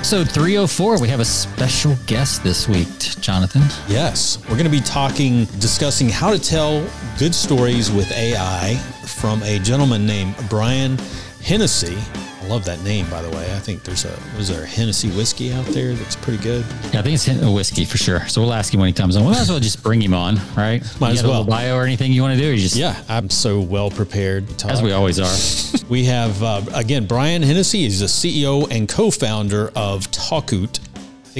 episode 304. We have a special guest this week, Jonathan. Yes, we're going to be talking, discussing how to tell good stories with AI from a gentleman named Brian Hennessy. Love that name, by the way. I think there's a was there a Hennessy whiskey out there that's pretty good. Yeah, I think it's a whiskey for sure. So we'll ask him when he comes on. We might as well just bring him on, right? Might you as well. bio or anything you want to do? Just Yeah, I'm so well prepared. as we always are. We have uh, again Brian Hennessy. He's the CEO and co-founder of Talkoot.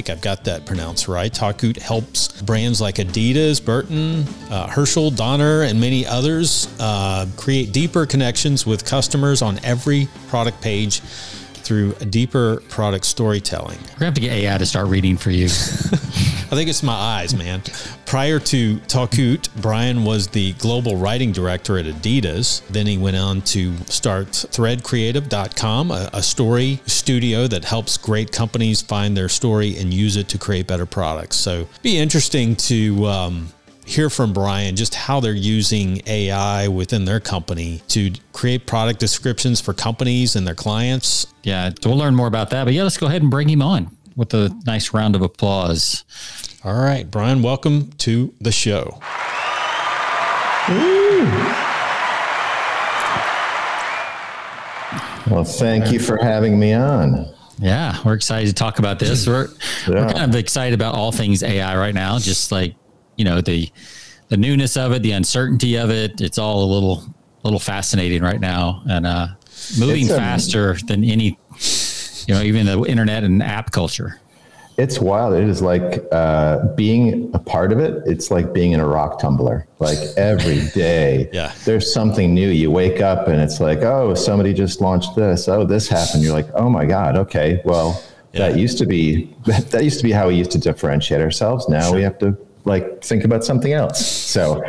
Think I've got that pronounced right. Talkoot helps brands like Adidas, Burton, uh, Herschel, Danner, and many others uh, create deeper connections with customers on every product page through deeper product storytelling. We're gonna have to get AI to start reading for you. I think it's my eyes, man. Prior to Talkoot, Brian was the global writing director at Adidas. Then he went on to start threadcreative.com, a, a story studio that helps great companies find their story and use it to create better products. So be interesting to um, hear from Brian just how they're using AI within their company to create product descriptions for companies and their clients. yeah, we'll learn more about that. But yeah, let's go ahead and bring him on with a nice round of applause. All right, Brian, welcome to the show. Well, thank you for having me on. Yeah, we're excited to talk about this. We're we're kind of excited about all things AI right now. Just like you know the the newness of it, the uncertainty of it. It's all a little little fascinating right now, and uh, moving a- faster than any. You know, even the internet and app culture. It's wild. It is like uh, being a part of it. It's like being in a rock tumbler. Like every day, Yeah. there's something new. You wake up and it's like, oh, somebody just launched this. Oh, this happened. You're like, oh my god. Okay, well, that used to be that used to be how we used to differentiate ourselves. Now we have to like think about something else. So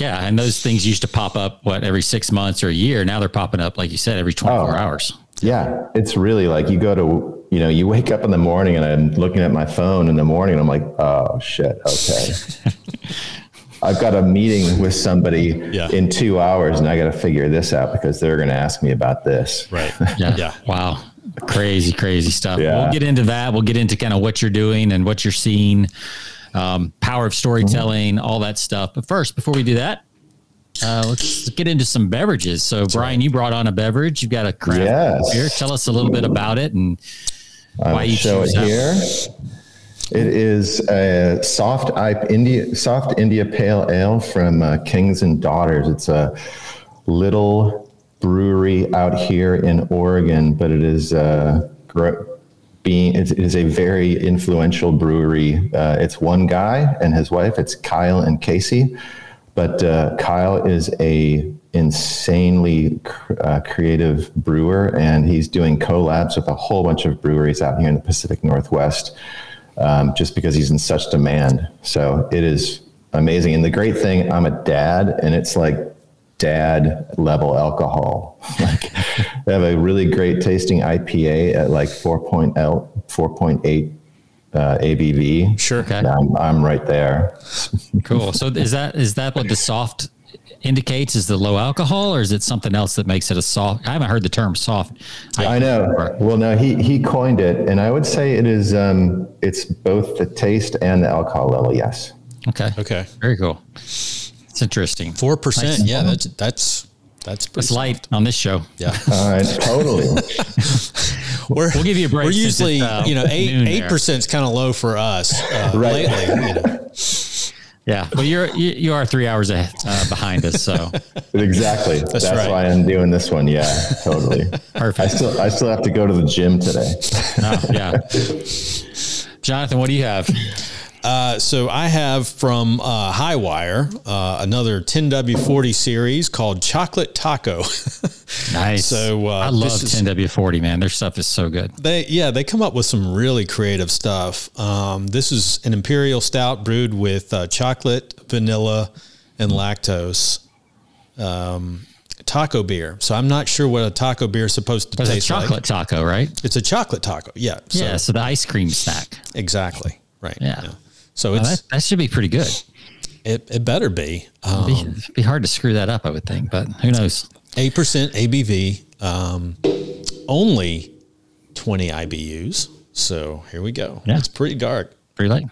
Yeah, and those things used to pop up what every six months or a year. Now they're popping up, like you said, every twenty four Oh. hours. Yeah, it's really like you go to, you know, you wake up in the morning and I'm looking at my phone in the morning and I'm like, oh shit, okay. I've got a meeting with somebody Yeah. in two hours and I got to figure this out because they're going to ask me about this. Right. Yeah. Yeah. Wow. Crazy, crazy stuff. Yeah. We'll get into that. We'll get into kind of what you're doing and what you're seeing, um, power of storytelling, all that stuff. But first, before we do that, uh, let's get into some beverages. So, Brian, you brought on a beverage. You've got a craft Yes. beer. Tell us a little bit about it and I Why you show it here. It is a soft India soft India Pale Ale from uh, Kings and Daughters. It's a little brewery out here in Oregon, but it is uh, gr- being it is a very influential brewery. Uh, it's one guy and his wife. It's Kyle and Casey, but uh, Kyle is a insanely cr- uh, creative brewer, and he's doing collabs with a whole bunch of breweries out here in the Pacific Northwest, um, just because he's in such demand. So it is amazing. And the great thing, I'm a dad, and it's like dad level alcohol. like they have a really great tasting IPA at like 4.0, 4.8 uh, ABV. Sure. Okay. I'm, I'm right there. cool. So, is that is that what the soft indicates? Is the low alcohol, or is it something else that makes it a soft? I haven't heard the term soft. I know. Well, no, he he coined it, and I would say it is. Um, it's both the taste and the alcohol level. Yes. Okay. Okay. Very cool. It's interesting. Four percent. Nice. Yeah, that's that's that's pretty It's light on this show. Yeah. All right. Totally. We're, We'll give you a break We're usually, uh, you know, eight, 8% is kind of low for us uh, Right. lately. You know. Yeah, well, you're you, you are three hours ahead, uh, behind us, so exactly. That's, right. why I'm doing this one. Yeah. Totally. Perfect. I still I still have to go to the gym today. Oh, yeah, Jonathan, what do you have? Uh, so I have from uh, Hi-Wire uh, another 10W40 series called Chocolate Taco. Nice. So, uh, I love is- 10W40, man. Their stuff is so good. They yeah, they come up with some really creative stuff. Um, this is an imperial stout brewed with uh, chocolate, vanilla, and lactose. Um, taco beer. So I'm not sure what a taco beer is supposed to There's a chocolate like. taco, right? It's a chocolate taco. Yeah. So, yeah, so the ice cream snack. Exactly. Right. Yeah. So Well, it's that, that should be pretty good. it, it better be. Um, Be, it'd be hard to screw that up, I would think, but who knows? Eight percent ABV, um, only twenty IBUs. So here we go. Yeah. It's pretty dark. Pretty late.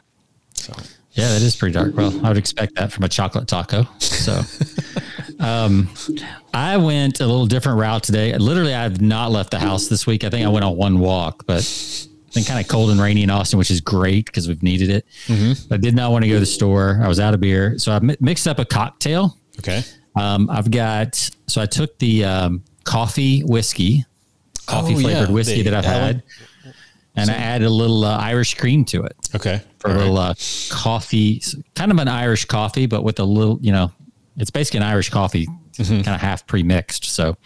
So Yeah, that is pretty dark. Well, I would expect that from a chocolate taco. So, um, I went a little different route today. Literally, I've not left the house this week. I think I went on one walk, but been kind of cold and rainy in Austin, which is great because we've needed it. I did not want to go to the store. I was out of beer, so I mi- mixed up a cocktail. okay. Um, I've got so I took the um, coffee whiskey, coffee Oh, flavored yeah, whiskey the that I've had, and I added a little uh, Irish cream to it Okay. for a All right. little uh, coffee, kind of an Irish coffee, but with a little, you know, it's basically an Irish coffee, Mm-hmm. kind of half pre mixed. So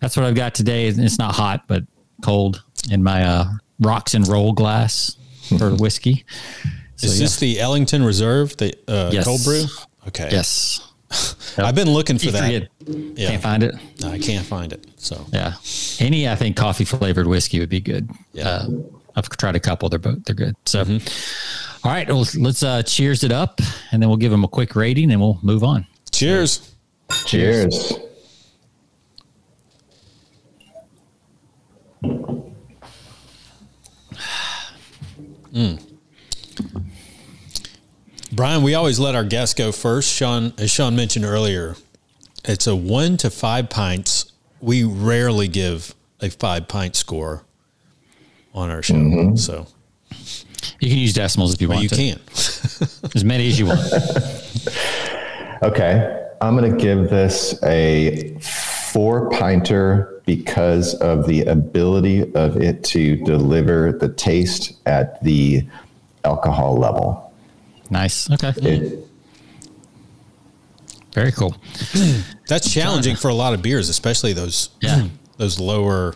that's what I've got today. It's not hot, but cold in my uh, rocks and roll glass for whiskey. So, Is yeah. this the Ellington Reserve, the uh, Yes. cold brew? Okay. yes? I've been looking for You that. forget. Yeah. Can't find it. I can't find it. So Yeah, any I think coffee flavored whiskey would be good. Yeah. Uh, I've tried a couple. They're both they're good. So, Mm-hmm. all right, well, let's uh, cheers it up, and then we'll give them a quick rating, and we'll move on. cheers. Cheers. Mm. Brian, we always let our guests go first. Sean, as Sean mentioned earlier, it's a one to five pints. We rarely give a five pint score on our show. Mm-hmm. So You can use decimals if you want. you to. can. as many as you want. Okay, I'm going to give this a four pinter because of the ability of it to deliver the taste at the alcohol level. Nice. Okay. It, Very cool. That's challenging for a lot of beers, especially those Yeah. those lower,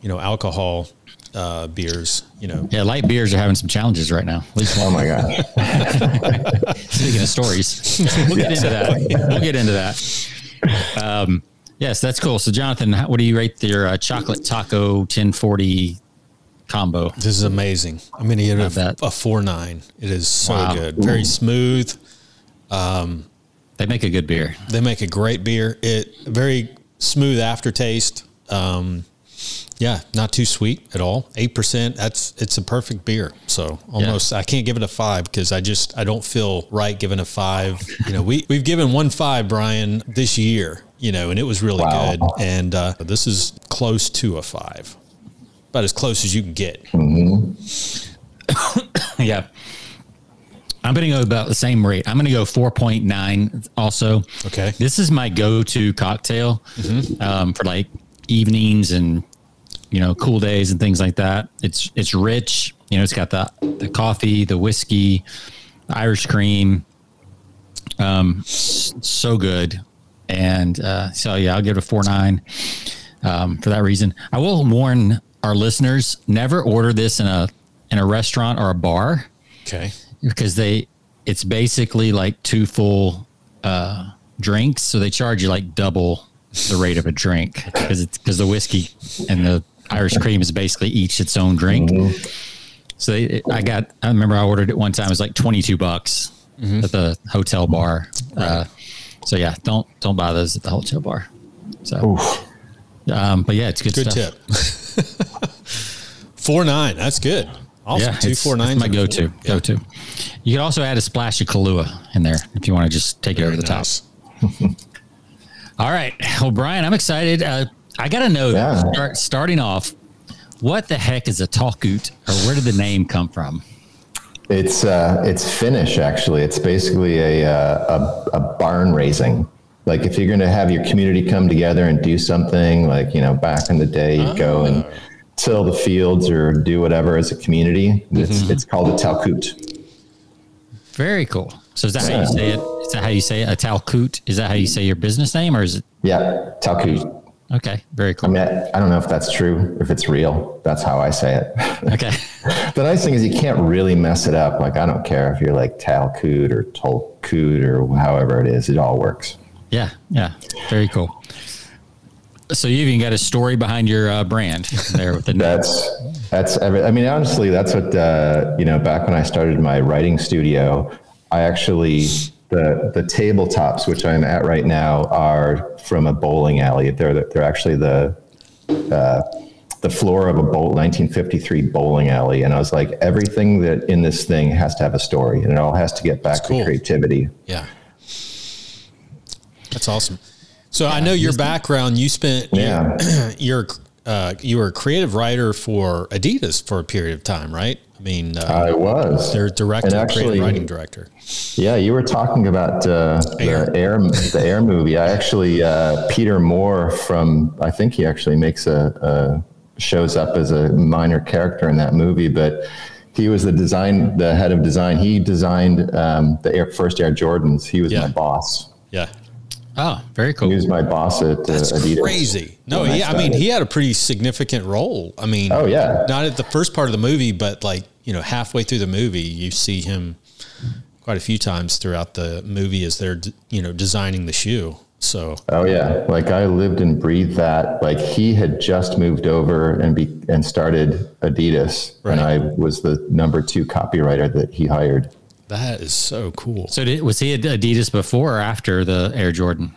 you know, alcohol uh, beers. You know, Yeah, light beers are having some challenges right now. At least oh my god! speaking of stories, we'll get into that. We'll get into that. Um, yes, that's cool. So, Jonathan, how- what do you rate your uh, chocolate taco 1040 combo? this is amazing. I'm going to give it a, a four nine. It is so Wow. good, very smooth. They make a good beer. They make a great beer. It very smooth aftertaste. Um, yeah, not too sweet at all. Eight percent. That's it's a perfect beer. So almost I can't give it a five because I just I don't feel right giving a five. You know, we we've given one five, Brian, this year. You know, and it was really Wow. good. And uh, this is close to a five, about as close as you can get. Yeah. I'm going to go about the same rate. I'm going to go 4.9 also. Okay. This is my go to cocktail um, for like evenings and, you know, cool days and things like that. It's it's rich. You know, it's got the, the coffee, the whiskey, the Irish cream. Um, so good. And uh, so, yeah, I'll give it a 4.9 um, for that reason. I will warn our listeners never order this in a in a restaurant or a bar Okay. because they it's basically like two full uh drinks so they charge you like double the rate of a drink because it's because the whiskey and the irish cream is basically each its own drink so they, i got i remember i ordered it one time it was like 22 bucks at the hotel bar uh so yeah don't don't buy those at the hotel bar so Oof. um but yeah it's good, Good stuff tip. four nine. That's good. Awesome. Yeah, Two it's- four nines. that's my go-to. Go-to. You can also add a splash of Kahlua in there if you want to just take it over the top. All right. Well, Brian, I'm excited. Uh, I got to know, Yeah. start, starting off, what the heck is a talkoot or where did the name come from? It's uh, it's Finnish actually. It's basically a, uh, a a barn raising. Like if you're going to have your community come together and do something, like you know, back in the day, you go and till the fields or do whatever as a community. It's it's called a talkoot. Very cool. So is that how you say it? Is that how you say it? A talkoot? Is that how you say your business name or is it? Yeah, talkoot. Okay. Very cool. I mean, I, I don't know if that's true, if it's real. That's how I say it. Okay. the nice thing is you can't really mess it up. Like I don't care if you're like talkoot or tolkoot or however it is. It all works. Yeah. Yeah. Very cool. So you even got a story behind your uh, brand there with the name. That's that's every. I mean, honestly, that's what uh, you know. Back when I started my writing studio, I actually the the tabletops which I'm at right now are from a bowling alley. They're they're actually the uh, the floor of a bowl 1953 bowling alley, and I was like, everything that in this thing has to have a story, and it all has to get back to creativity. Yeah. That's awesome. So I know your background. You spent Yeah. you're uh, you were a creative writer for Adidas for a period of time, right? I mean, uh, I was their director, And actually- writing director. Yeah, you were talking about uh, Air. the air, the air movie. I actually uh, Peter Moore from I think he actually makes a, a shows up as a minor character in that movie, but he was the design, the head of design. He designed um, the air, first Air Jordans. He was Yeah. my boss. Yeah, Oh, very cool. He was my boss at uh, that's Adidas. crazy. No, when I yeah, I mean, he had a pretty significant role. I mean, Oh yeah, not at the first part of the movie, but like you know, halfway through the movie, you see him quite a few times throughout the movie as they're you know designing the shoe. So Oh yeah, like I lived and breathed that. Like he had just moved over and be and started Adidas, Right. and I was the number two copywriter that he hired. That is so cool. So did, was he at Adidas before or after the Air Jordan?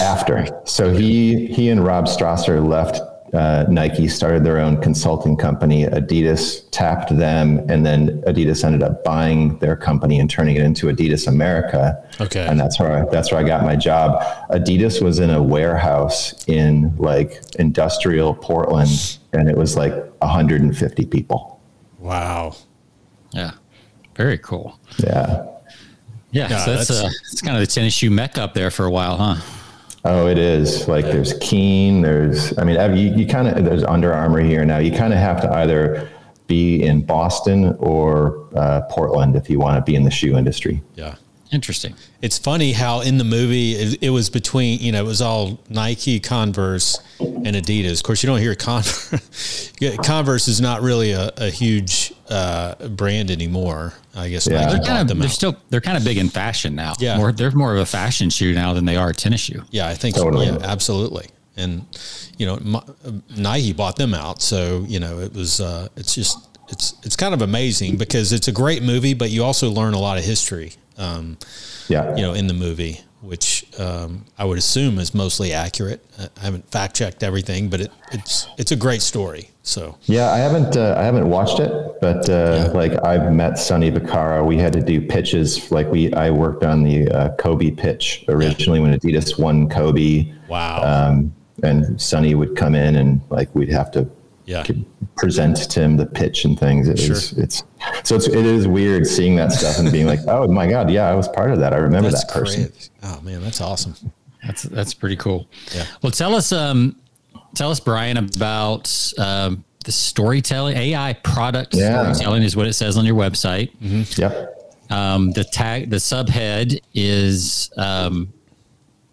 After, so he he and Rob Strasser left uh, Nike, started their own consulting company. Adidas tapped them, and then Adidas ended up buying their company and turning it into Adidas America. Okay. and that's where I, that's where I got my job. Adidas was in a warehouse in like industrial Portland, and it was like 150 people. Wow. Yeah. Very cool. Yeah. Yeah. Yeah, so that's, that's- uh, it's kind of the tennis shoe mecca up there for a while, huh? Oh, it is. Like there's Keen, there's, I mean, you, you kind of, there's Under Armour here now. You kind of have to either be in Boston or uh, Portland if you want to be in the shoe industry. Yeah. Interesting. It's funny how in the movie it, it was between you know it was all Nike, Converse, and Adidas. Of course, you don't hear Converse. Converse is not really a, a huge uh, brand anymore. I guess Yeah. Nike They're kind of them they're out. still they're kind of big in fashion now. Yeah. More they're more of a fashion shoe now than they are a tennis shoe. yeah, I think Totally. yeah, absolutely. And you know, my, Nike bought them out, so you know it was. Uh, it's just it's it's kind of amazing because it's a great movie, but you also learn a lot of history. Um, Yeah. you know, in the movie, which um, I would assume is mostly accurate. I I haven't fact checked everything, but it, it's it's a great story. So Yeah, I haven't uh, I haven't watched it, but uh, Yeah. like I've met Sonny Vaccaro. We had to do pitches. Like we, I worked on the uh, Kobe pitch originally when Adidas won Kobe. wow, Um, and Sonny would come in and like we'd have to yeah, present to him the pitch and things. It Sure. was, it's so it's, it is weird seeing that stuff and being like, oh my god, yeah, I was part of that. I remember that's that person. great. Oh man, that's awesome. That's that's pretty cool. Yeah. Well, tell us um tell us Brian about um the storytelling AI product Yeah. storytelling is what it says on your website. Yep. Um, the tag, the subhead is um,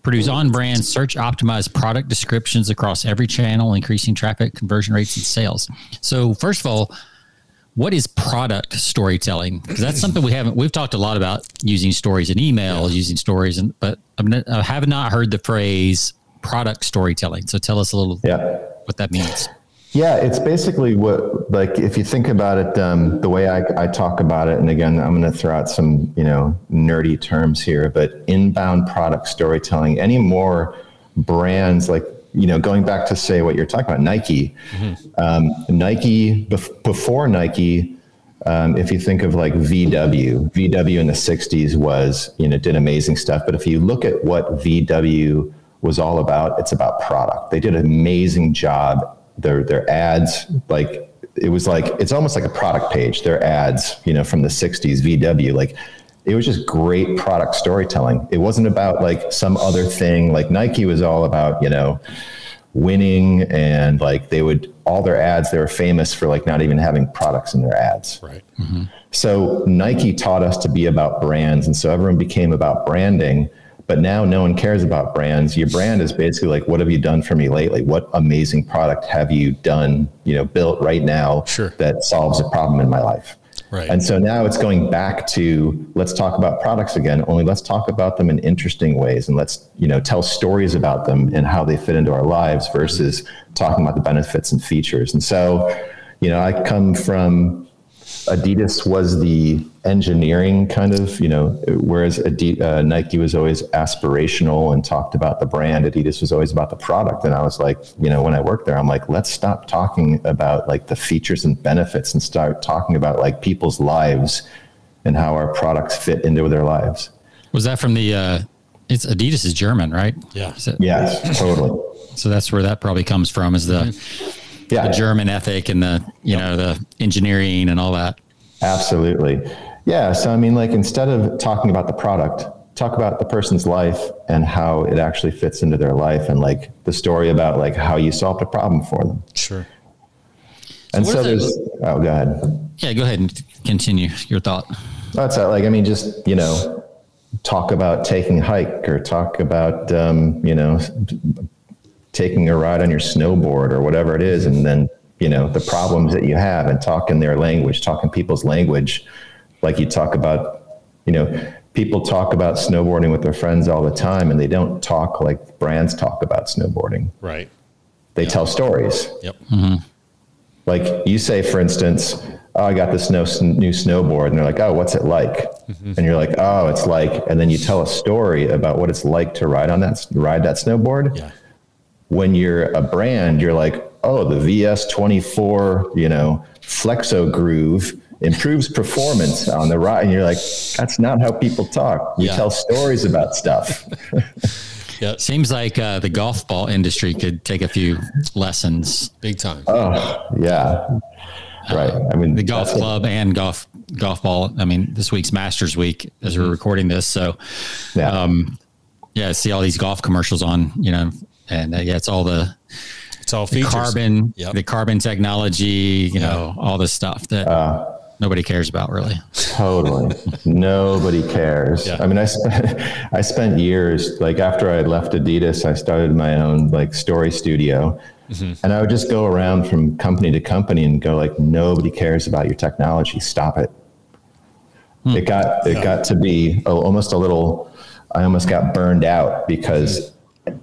produce on brand search optimized product descriptions across every channel, increasing traffic, conversion rates, and sales. So, first of all, what is product storytelling? Because that's something we haven't. We've talked a lot about using stories in emails, using stories, and but I have not heard the phrase product storytelling. So, tell us a little Yeah. what that means. Yeah, it's basically what, like, if you think about it, um, the way I, I talk about it, and again, I'm going to throw out some, you know, nerdy terms here, but inbound product storytelling, any more brands, like, you know, going back to say what you're talking about, Nike, um, Nike, bef- before Nike, um, if you think of like VW, VW in the 60s was, you know, did amazing stuff. But if you look at what VW was all about, it's about product. They did an amazing job. Their, their ads, like, it was like, it's almost like a product page, their ads, you know, from the 60s, VW, like, it was just great product storytelling. It wasn't about like some other thing. Like Nike was all about, you know, winning and like they would all their ads they were famous for like not even having products in their ads Right. Mm-hmm. so nike taught us to be about brands and so everyone became about branding but now no one cares about brands your brand is basically like what have you done for me lately what amazing product have you done you know built right now Sure. that solves a problem in my life Right. and so now it's going back to let's talk about products again, only let's talk about them in interesting ways and let's, you know, tell stories about them and how they fit into our lives versus talking about the benefits and features. And so, you know, I come from Adidas was the engineering kind of, you know, whereas Adidas, uh, Nike was always aspirational and talked about the brand, Adidas was always about the product. And I was like, you know, when I worked there, I'm like, let's stop talking about like the features and benefits and start talking about like people's lives and how our products fit into their lives. Was that from the, uh, it's Adidas is German, right? Yeah. Is it- Yes, totally. So that's where that probably comes from is the, Yeah, the German ethic and the, you know, the engineering and all that. Absolutely. Yeah. So, I mean, like, instead of talking about the product, talk about the person's life and how it actually fits into their life and like the story about like how you solved a problem for them. Sure. And so, there's, oh, go ahead. Yeah, go ahead and continue your thought. That's it. Like, I mean, just, you know, talk about taking a hike or talk about, um, you know, taking a ride on your snowboard or whatever it is. And then, you know, the problems that you have and talk in their language, talk in people's language. Like you talk about, you know, people talk about snowboarding with their friends all the time and they don't talk like brands talk about snowboarding. Right. They tell stories. Yep. Mm-hmm. Like you say, for instance, oh, I got this no, new snowboard. And they're like, oh, what's it like? Mm-hmm. And you're like, oh, it's like, and then you tell a story about what it's like to ride on that, ride that snowboard. Yeah. When you're a brand, you're like, oh, the VS24, you know, Flexo Groove improves performance on the ride. And you're like, that's not how people talk. You Yeah. tell stories about stuff. Yeah. It seems like uh, the golf ball industry could take a few lessons. Big time. oh, yeah. Right. I mean, The golf that's what- club and golf golf ball. I mean, this week's Masters Week as we're recording this, so yeah. um, yeah, I see all these golf commercials on, you know, and uh, yeah, it's all the it's all features. carbon, Yep. the carbon technology, you know, all this stuff that Uh, nobody cares about really. Totally. Nobody cares. Yeah. I mean, I spent I spent years like after I had left Adidas, I started my own like story studio, and I would just go around from company to company and go like, nobody cares about your technology. Stop it. It got it got to be a, almost a little. I almost got burned out because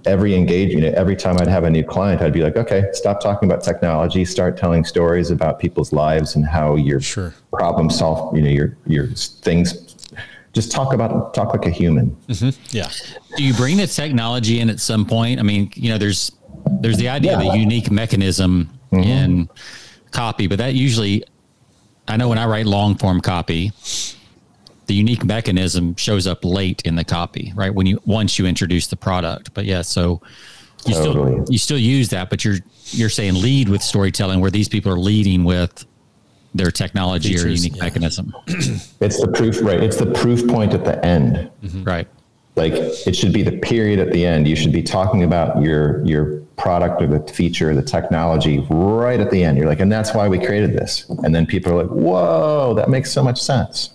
every engagement, every time I'd have a new client, I'd be like, okay, stop talking about technology, start telling stories about people's lives and how your Sure. problem solve, you know, your your things. Just talk about talk like a human. Mm-hmm. Yeah. Do you bring the technology in at some point? I mean, you know, there's there's the idea of a unique mechanism mm-hmm. in copy, but that usually, I know when I write long form copy, the unique mechanism shows up late in the copy, right? When you once you introduce the product. But yeah, so you still you still use that, but you're you're saying lead with storytelling where these people are leading with their technology or unique yeah. mechanism. It's the proof, right? It's the proof point at the end. Mm-hmm. right. Like it should be the period at the end. You should be talking about your your product or the feature, or the technology right at the end. You're like, and that's why we created this. And then people are like, whoa, that makes so much sense.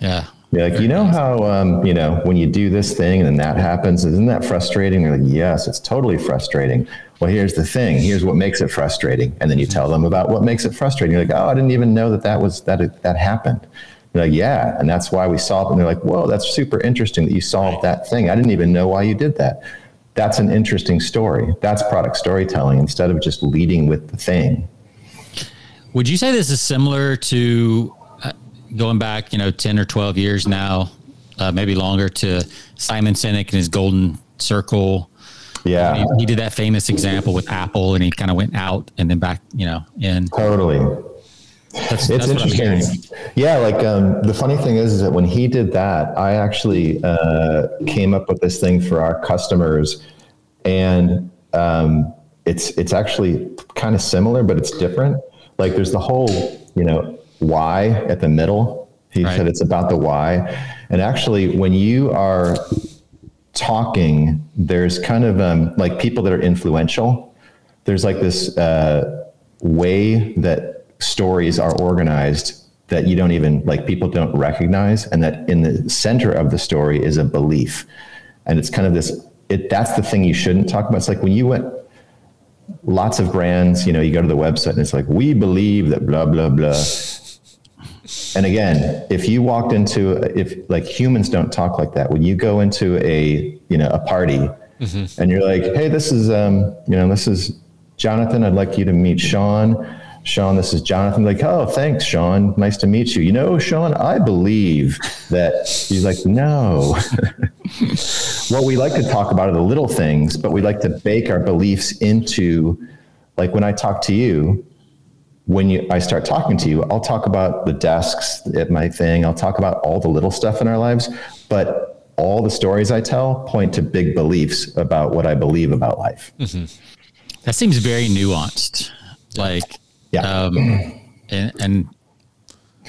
Yeah. You're like, you know how, um, you know, when you do this thing and then that happens, isn't that frustrating? They're like, yes, it's totally frustrating. Well, here's the thing. Here's what makes it frustrating. And then you tell them about what makes it frustrating. You're like, oh, I didn't even know that that was, that, that happened. You're like, yeah. And that's why we solved it. And they're like, whoa, that's super interesting that you solved that thing. I didn't even know why you did that. That's an interesting story. That's product storytelling instead of just leading with the thing. Would you say this is similar to going back, you know, 10 or 12 years now, uh, maybe longer to Simon Sinek and his golden circle? Yeah, He, he did that famous example with Apple and he kind of went out and then back, you know, in. totally. That's, It's that's what I'm hearing. interesting. Yeah, like um, the funny thing is, is that when he did that, I actually uh, came up with this thing for our customers, and um, it's it's actually kind of similar, but it's different. Like there's the whole, you know, why at the middle. He Right. said it's about the why, and actually, when you are talking, there's kind of um, like people that are influential. There's like this uh, way that stories are organized that you don't even like people don't recognize and that in the center of the story is a belief and it's kind of this it that's the thing you shouldn't talk about it's like when you went lots of brands you know you go to the website and it's like we believe that blah blah blah and again if you walked into if like humans don't talk like that when you go into a you know a party and you're like hey this is um you know this is jonathan i'd like you to meet sean Sean, this is Jonathan. Like, oh, thanks, Sean. Nice to meet you. You know, Sean, I believe that he's like, no. what we like to talk about are the little things, but we like to bake our beliefs into, like when I talk to you, when you I start talking to you, I'll talk about the desks at my thing. I'll talk about all the little stuff in our lives, but all the stories I tell point to big beliefs about what I believe about life. Mm-hmm. That seems very nuanced. Like yeah. Um, and, and,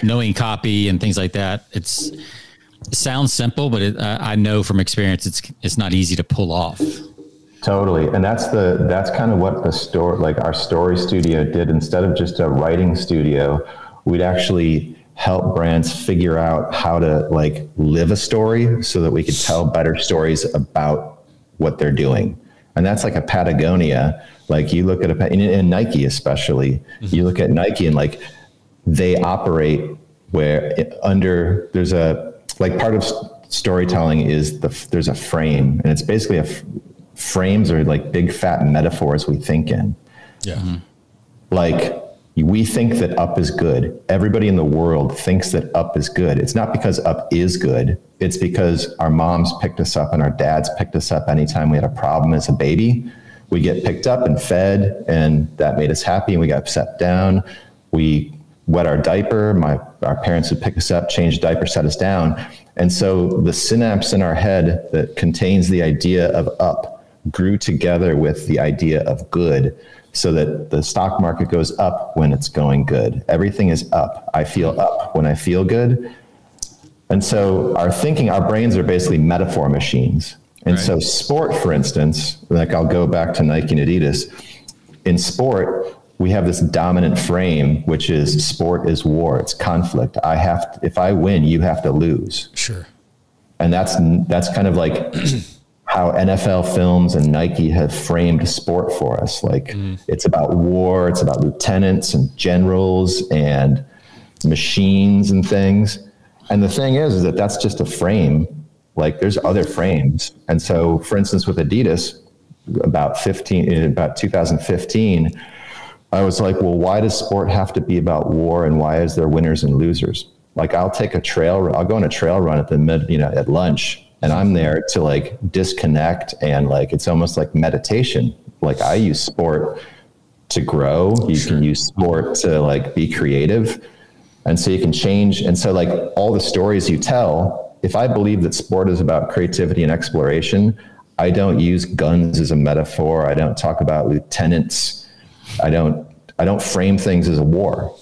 knowing copy and things like that, it's it sounds simple, but it, I know from experience it's it's not easy to pull off. Totally, and that's the that's kind of what the store like our story studio did. Instead of just a writing studio, we'd actually help brands figure out how to like live a story so that we could tell better stories about what they're doing. And that's like a Patagonia like you look at a and, Nike especially, mm-hmm. you look at Nike and like they operate where under there's a like part of storytelling is the there's a frame and it's basically a frames are like big fat metaphors we think in. Yeah. Mm-hmm. Like we think that up is good. Everybody in the world thinks that up is good. It's not because up is good. It's because our moms picked us up and our dads picked us up anytime we had a problem as a baby we get picked up and fed, and that made us happy. And we got set down. We wet our diaper. My our parents would pick us up, change the diaper, set us down. And so the synapse in our head that contains the idea of up grew together with the idea of good so that the stock market goes up when it's going good. Everything is up. I feel up when I feel good. And so our thinking, our brains are basically metaphor machines. And right. so, sport, for instance, like I'll go back to Nike and Adidas. In sport, we have this dominant frame, which is sport is war, it's conflict. I have, to, if I win, you have to lose. Sure. And that's that's kind of like how NFL films and Nike have framed sport for us. Like mm. it's about war, it's about lieutenants and generals and machines and things. And the thing is, is that that's just a frame like there's other frames. And so, for instance, with Adidas, about 15, in about 2015, I was like, well, why does sport have to be about war and why is there winners and losers? Like I'll take a trail, I'll go on a trail run at the mid, you know, at lunch and I'm there to like disconnect and like, it's almost like meditation. Like I use sport to grow. You sure. can use sport to like be creative. And so you can change. And so like all the stories you tell if I believe that sport is about creativity and exploration, I don't use guns as a metaphor. I don't talk about lieutenants. I don't I don't frame things as a war.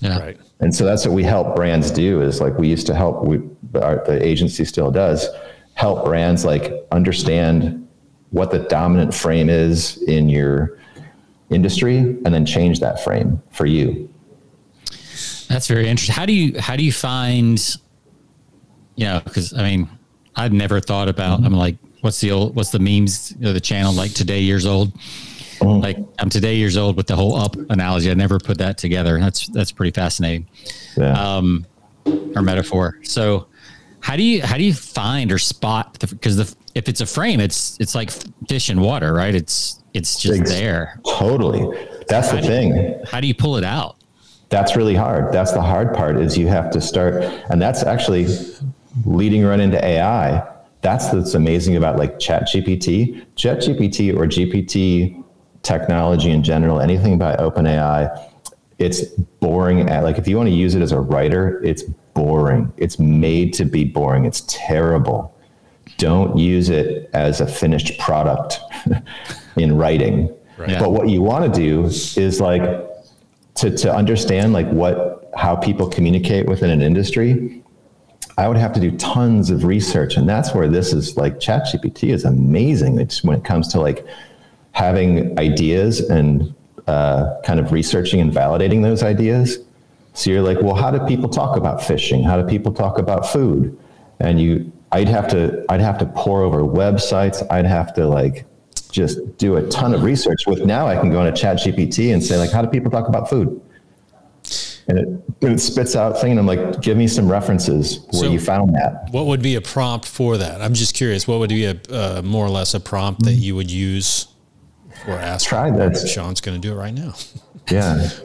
Yeah. Right. And so that's what we help brands do is like we used to help we our, the agency still does help brands like understand what the dominant frame is in your industry and then change that frame for you. That's very interesting. How do you how do you find you know, because I mean, I've never thought about. Mm-hmm. I'm like, what's the old, what's the memes, you know, the channel like today years old. Mm-hmm. Like I'm today years old with the whole up analogy. I never put that together. That's that's pretty fascinating. Yeah. Um, or metaphor. So, how do you how do you find or spot because the, the, if it's a frame, it's it's like fish in water, right? It's it's just it's, there. Totally. That's how the thing. You, how do you pull it out? That's really hard. That's the hard part is you have to start, and that's actually leading right into AI. That's what's amazing about like Chat GPT, Chat GPT or GPT technology in general, anything by OpenAI, it's boring. At, like if you want to use it as a writer, it's boring. It's made to be boring. It's terrible. Don't use it as a finished product in writing. Right. But what you want to do is like to, to understand like what how people communicate within an industry I would have to do tons of research. And that's where this is like ChatGPT is amazing. It's when it comes to like having ideas and uh, kind of researching and validating those ideas. So you're like, well, how do people talk about fishing? How do people talk about food? And you, I'd have to, I'd have to pour over websites. I'd have to like just do a ton of research. With now, I can go into ChatGPT and say like, how do people talk about food? and it, it spits out thing. And I'm like, give me some references where so you found that. What would be a prompt for that? I'm just curious. What would be a uh, more or less a prompt that you would use or ask? Try that. Sean's going to do it right now. Yeah.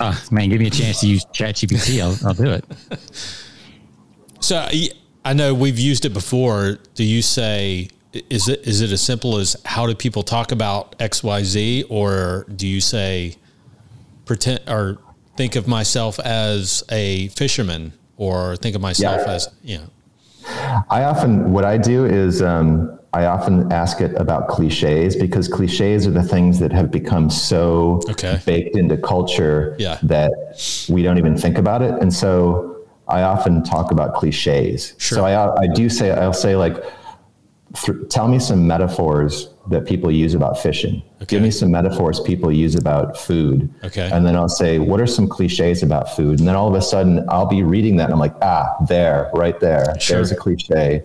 Oh, man, give me a chance to use ChatGPT. I'll, I'll do it. So I- I know we've used it before. Do you say is it is it as simple as how do people talk about X Y Z, or do you say pretend or think of myself as a fisherman, or think of myself Yeah. as you know? I often, what I do is um, I often ask it about cliches because cliches are the things that have become so Okay. baked into culture Yeah. that we don't even think about it. And so I often talk about cliches. Sure. So I, I do say, I'll say like, th- tell me some metaphors that people use about fishing. Give me some metaphors people use about food. Okay. And then I'll say, what are some cliches about food? And then all of a sudden I'll be reading that and I'm like, ah, there, right there. Sure. There's a cliche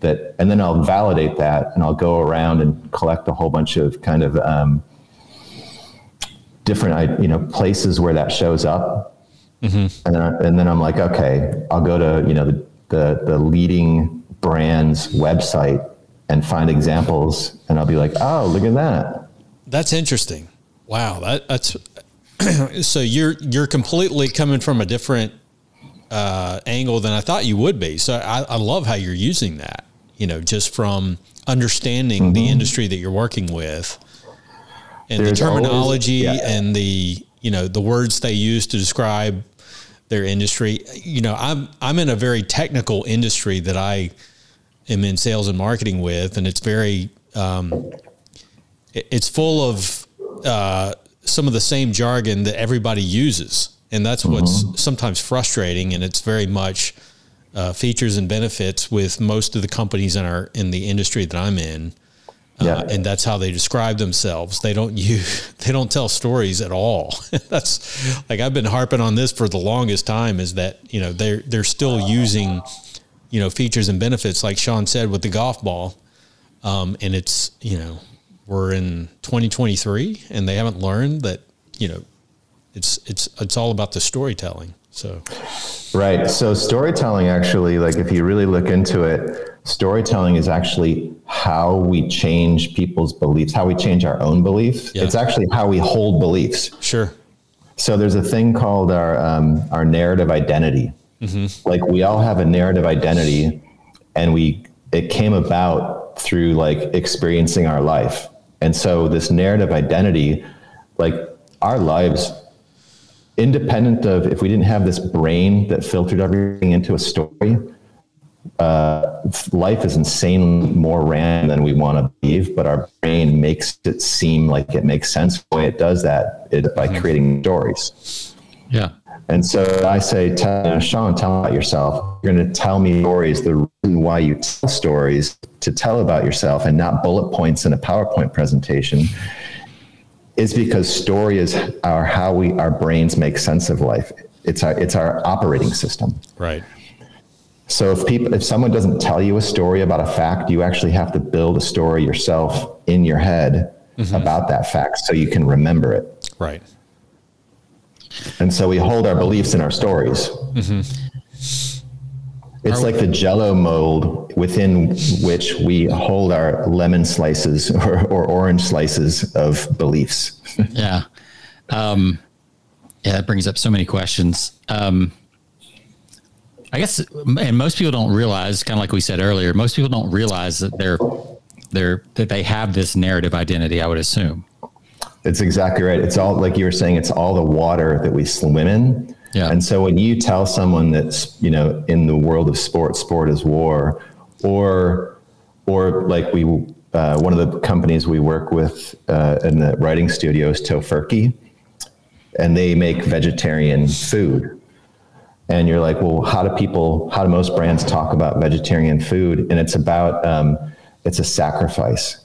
that, and then I'll validate that and I'll go around and collect a whole bunch of kind of um, different, you know, places where that shows up. And then, I- and then I'm like, okay, I'll go to, you know, the, the, the leading brand's website and find examples. And I'll be like, oh, look at that. That's interesting. Wow, that that's so you're you're completely coming from a different uh, angle than I thought you would be. So I, I love how you're using that. You know, just from understanding Mm-hmm. the industry that you're working with, and There's the always- terminology yeah. and the you know the words they use to describe their industry. You know, I'm I'm in a very technical industry that I am in sales and marketing with, and it's very um, it- it's full of uh, some of the same jargon that everybody uses, and that's what's sometimes frustrating. And it's very much uh, features and benefits with most of the companies in our in the industry that I'm in. Yeah. Uh, and that's how they describe themselves. They don't use, they don't tell stories at all. that's like I've been harping on this for the longest time. Is that you know they're they're still using, you know, features and benefits like Sean said with the golf ball, um, and it's you know we're in 2023 and they haven't learned that you know it's it's it's all about the storytelling. So Right. So storytelling actually, like if you really look into it, storytelling is actually how we change people's beliefs, how we change our own beliefs. Yeah. It's actually how we hold beliefs. sure, So there's a thing called our um, our narrative identity. Like we all have a narrative identity, and we it came about through like experiencing our life. And so this narrative identity, like our lives, independent of if we didn't have this brain that filtered everything into a story, uh, life is insanely more random than we want to believe, but our brain makes it seem like it makes sense the way it does that it, by creating stories. Yeah. And so I say, tell, uh, Sean, tell about yourself. You're going to tell me stories. The reason why you tell stories to tell about yourself and not bullet points in a PowerPoint presentation is because story is our how we our brains make sense of life. It's our it's our operating system. right, So if people, if someone doesn't tell you a story about a fact, you actually have to build a story yourself in your head mm-hmm. about that fact so you can remember it. right, And so we hold our beliefs in our stories. Mm-hmm. It's like the jello mold within which we hold our lemon slices or, or orange slices of beliefs. Yeah. Um, yeah, that brings up so many questions. Um, I guess, and most people don't realize, kind of like we said earlier, most people don't realize that they're, they're, that they have this narrative identity, I would assume. It's exactly right. It's all like you were saying, it's all the water that we swim in. Yeah. And so when you tell someone that's, you know, in the world of sport, sport is war, or, or like we, uh, one of the companies we work with uh, in the writing studio is Tofurky, and they make vegetarian food. And you're like, well, how do people, how do most brands talk about vegetarian food? And it's about, um, it's a sacrifice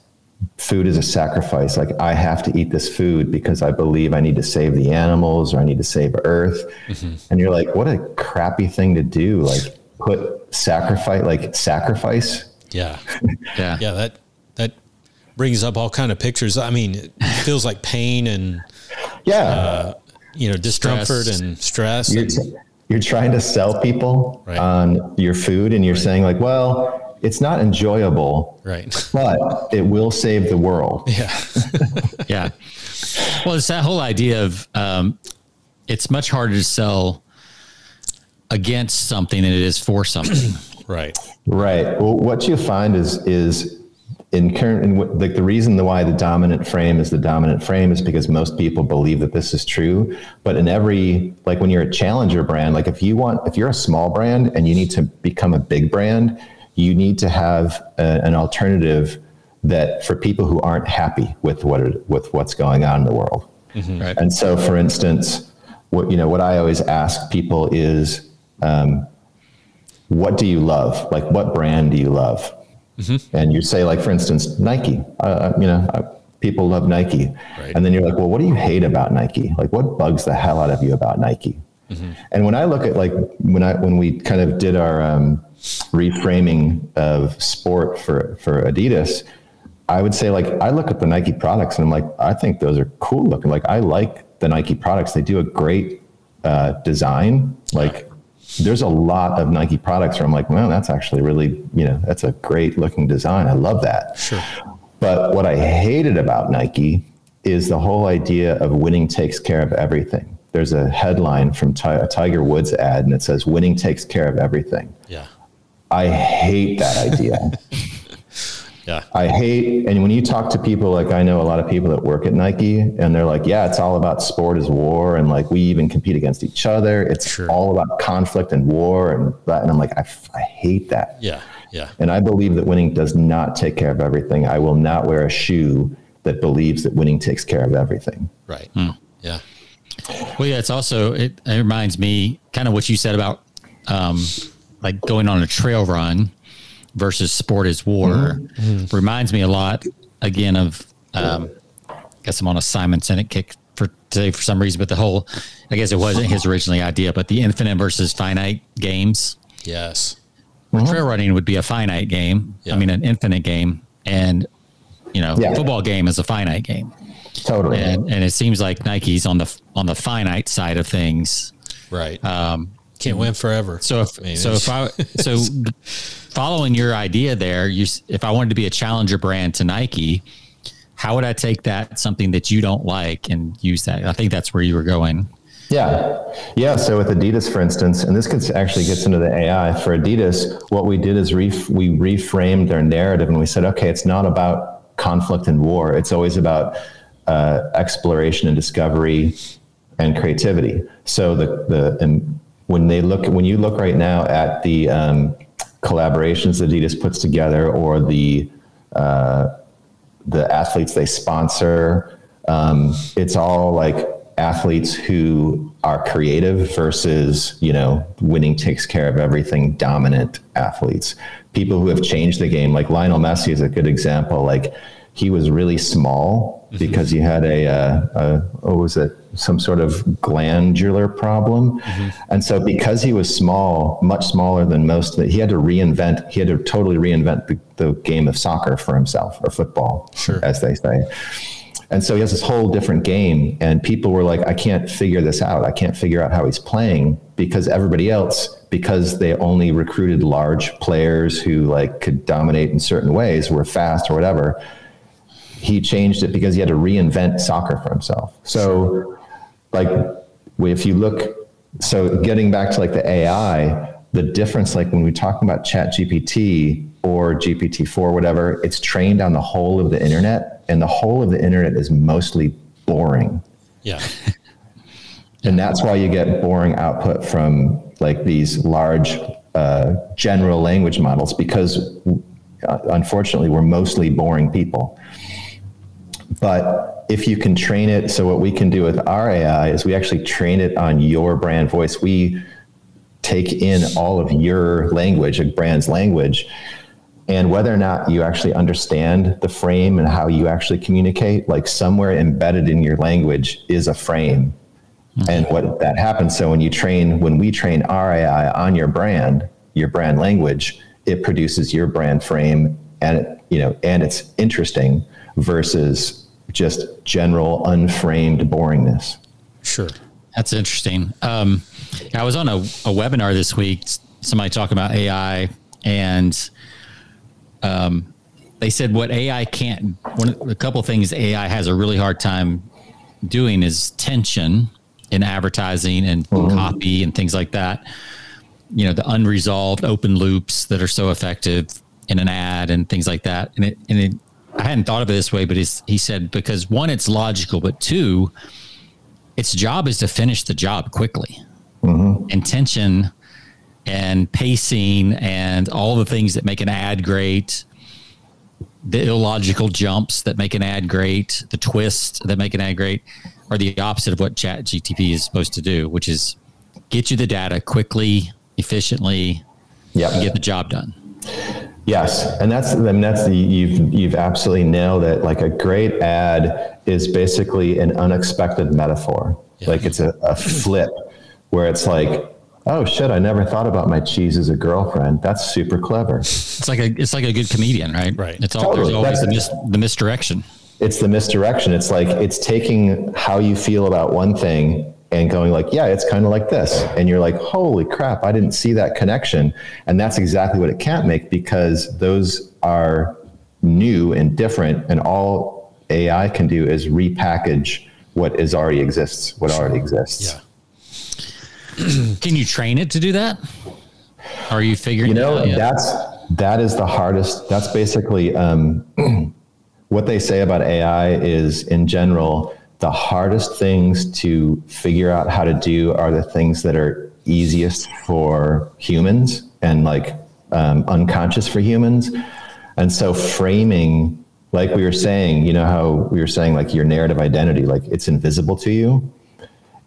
food is a sacrifice. Like I have to eat this food because I believe I need to save the animals or I need to save Earth. Mm-hmm. And you're like, what a crappy thing to do. Like put sacrifice, like sacrifice. yeah, Yeah. yeah. That that brings up all kind of pictures. I mean, it feels like pain and Yeah. Uh, you know discomfort Stress. and stress. you're, And, you're trying to sell people Right. on your food and you're saying like, well, it's not enjoyable, right. but it will save the world. Yeah. yeah. Well, it's that whole idea of, um, it's much harder to sell against something than it is for something. Right. Right. Well, what you find is is in current in what- like the reason the why the dominant frame is the dominant frame is because most people believe that this is true. But in every like when you're a challenger brand, like if you want if you're a small brand and you need to become a big brand, you need to have a, an alternative that for people who aren't happy with what it, with what's going on in the world. Right. And so, for instance, what you know, what I always ask people is, um, what do you love? Like, what brand do you love? And you say, like, for instance, Nike. Uh, you know, uh, people love Nike. Right. And then you're like, well, what do you hate about Nike? Like, what bugs the hell out of you about Nike? And when I look at like when I when we kind of did our um, reframing of sport for for Adidas, I would say like I look at the Nike products and I'm like I think those are cool looking. Like I like the Nike products. They do a great uh, design. Like there's a lot of Nike products where I'm like, well, that's actually really you know that's a great looking design. I love that. Sure. But what I hated about Nike is the whole idea of winning takes care of everything. There's a headline from Ti- a Tiger Woods ad, and it says, Winning takes care of everything. Yeah. I hate that idea. Yeah. I hate, and when you talk to people, like I know a lot of people that work at Nike, and they're like, yeah, it's all about sport is war. And like we even compete against each other. It's Sure. all about conflict and war and that. And I'm like, I, I hate that. Yeah. Yeah. And I believe that winning does not take care of everything. I will not wear a shoe that believes that winning takes care of everything. Right. Hmm. Yeah. Well, yeah, it's also it, it reminds me kind of what you said about um, like going on a trail run versus sport is war. Reminds me a lot again of um, I guess I'm on a Simon Sinek kick for today for some reason, but the whole I guess it wasn't his originally idea, but the infinite versus finite games. Yes. Trail running would be a finite game. Yeah. I mean, an infinite game, and you know, Yeah. football game is a finite game Totally. and and it seems like Nike's on the on the finite side of things. Right. Um, Can't win forever. so if I mean, so if I so following your idea there, you if I wanted to be a challenger brand to Nike, how would I take that something that you don't like and use that? I think that's where you were going. Yeah. Yeah. So with Adidas, for instance, and this gets actually gets into the AI for Adidas, what we did is ref- we reframed their narrative and we said, okay, it's not about conflict and war. It's always about uh, exploration and discovery and creativity. So the, the, and when they look, when you look right now at the um, collaborations Adidas puts together or the, uh, the athletes they sponsor. Um, it's all like athletes who are creative versus, you know, winning takes care of everything dominant athletes. People who have changed the game, like Lionel Messi is a good example. Like he was really small because he had a, uh, a what was it, some sort of glandular problem. And so because he was small, much smaller than most, that he had to reinvent, he had to totally reinvent the, the game of soccer for himself or football, Sure. as they say. And so he has this whole different game. And people were like, I can't figure this out. I can't figure out how he's playing because everybody else, because they only recruited large players who like could dominate in certain ways, were fast or whatever. He changed it because he had to reinvent soccer for himself. So like if you look so getting back to like the AI, the difference like when we talk about chat GPT or GPT-4, whatever, it's trained on the whole of the internet and the whole of the internet is mostly boring. yeah. And that's why you get boring output from like these large uh, general language models because uh, unfortunately we're mostly boring people. But if you can train it, so what we can do with our AI is we actually train it on your brand voice. We take in all of your language, a brand's language, and whether or not you actually understand the frame and how you actually communicate, like somewhere embedded in your language is a frame. Mm-hmm. And what that happens, so when you train, when we train our AI on your brand, your brand language, it produces your brand frame, and it, you know, and it's interesting versus just general unframed boringness. Sure. That's interesting. Um, I was on a, a webinar this week. Somebody talking about AI, and um, they said what AI can't. One, a couple things AI has a really hard time doing is tension in advertising and mm-hmm. copy and things like that. You know, the unresolved open loops that are so effective in an ad and things like that. And it, and it, I hadn't thought of it this way, but he said because one, it's logical, but two, its job is to finish the job quickly. Mm-hmm. Intention and pacing and all the things that make an ad great, the illogical jumps that make an ad great, the twists that make an ad great, are the opposite of what Chat GTP is supposed to do, which is get you the data quickly, efficiently, yep. and get the job done. Yes, and that's I mean, that's the you've you've absolutely nailed it. Like a great ad is basically an unexpected metaphor. Yeah. Like it's a, a flip where it's like, oh shit, I never thought about my cheese as a girlfriend. That's super clever. It's like a it's like a good comedian, right? Right. It's all, totally. there's always the, mis, the misdirection. It's the misdirection. It's like it's taking how you feel about one thing and going like, yeah, it's kind of like this. And you're like, holy crap, I didn't see that connection. And that's exactly what it can't make because those are new and different. And all AI can do is repackage what is already exists, what already exists. Yeah. can you train it to do that? Are you figuring? You know, that's that is the hardest. That's basically um, what they say about AI is in general the hardest things to figure out how to do are the things that are easiest for humans and like um, unconscious for humans. And so framing, like we were saying, you know how we were saying like your narrative identity, like it's invisible to you.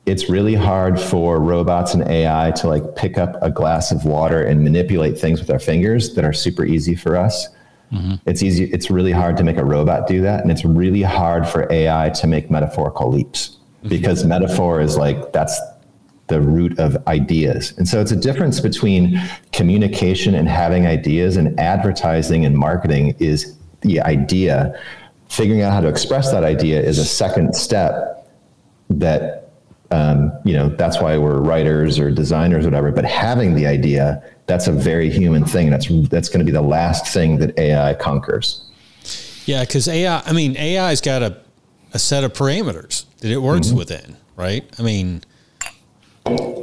It's really hard for robots and AI to like pick up a glass of water and manipulate things with our fingers that are super easy for us. Mm-hmm. It's easy. It's really hard to make a robot do that, and it's really hard for AI to make metaphorical leaps mm-hmm. because metaphor is like that's the root of ideas. And so it's a difference between communication and having ideas, and advertising and marketing is the idea. Figuring out how to express that idea is a second step that um, you know that's why we're writers or designers or whatever but having the idea that's a very human thing that's that's going to be the last thing that ai conquers yeah because ai i mean ai's got a, a set of parameters that it works mm-hmm. within right i mean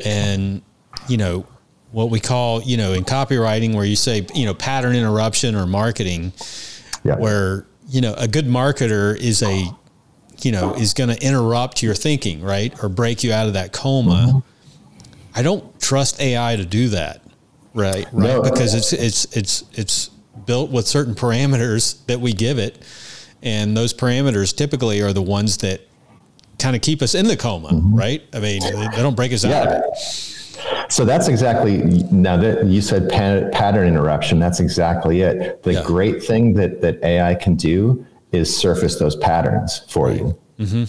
and you know what we call you know in copywriting where you say you know pattern interruption or marketing yeah. where you know a good marketer is a you know, is going to interrupt your thinking, right? Or break you out of that coma. Mm-hmm. I don't trust AI to do that, right? Right. No. Because it's, it's, it's, it's built with certain parameters that we give it. And those parameters typically are the ones that kind of keep us in the coma, mm-hmm. right? I mean, they, don't break us yeah. out of it. So that's exactly now that you said pattern interruption. That's exactly it. The yeah. great thing that that AI can do is surface those patterns for you. Mm-hmm.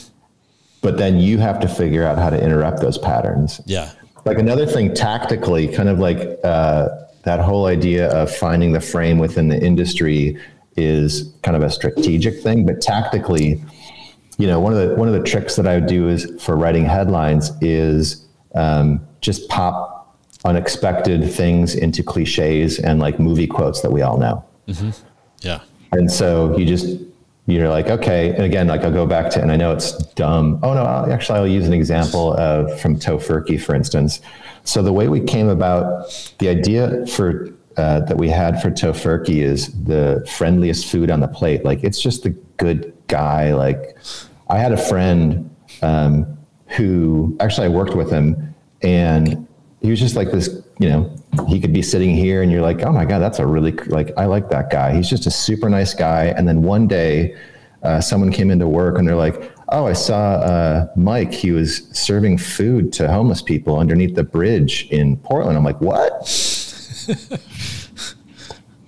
But then you have to figure out how to interrupt those patterns. Yeah. Like another thing tactically, kind of like uh, that whole idea of finding the frame within the industry is kind of a strategic thing, but tactically, you know, one of the one of the tricks that I would do is for writing headlines is um, just pop unexpected things into cliches and like movie quotes that we all know. Mm-hmm. Yeah. And so you just you're like, okay. And again, like I'll go back to, and I know it's dumb. Oh no, I'll, actually, I'll use an example of from Tofurky, for instance. So the way we came about the idea for uh, that we had for Tofurky is the friendliest food on the plate. Like it's just the good guy. Like I had a friend um, who actually I worked with him, and he was just like this. You know, he could be sitting here and you're like, oh my God, that's a really, like, I like that guy. He's just a super nice guy. And then one day, uh, someone came into work and they're like, oh, I saw uh, Mike. He was serving food to homeless people underneath the bridge in Portland. I'm like, what?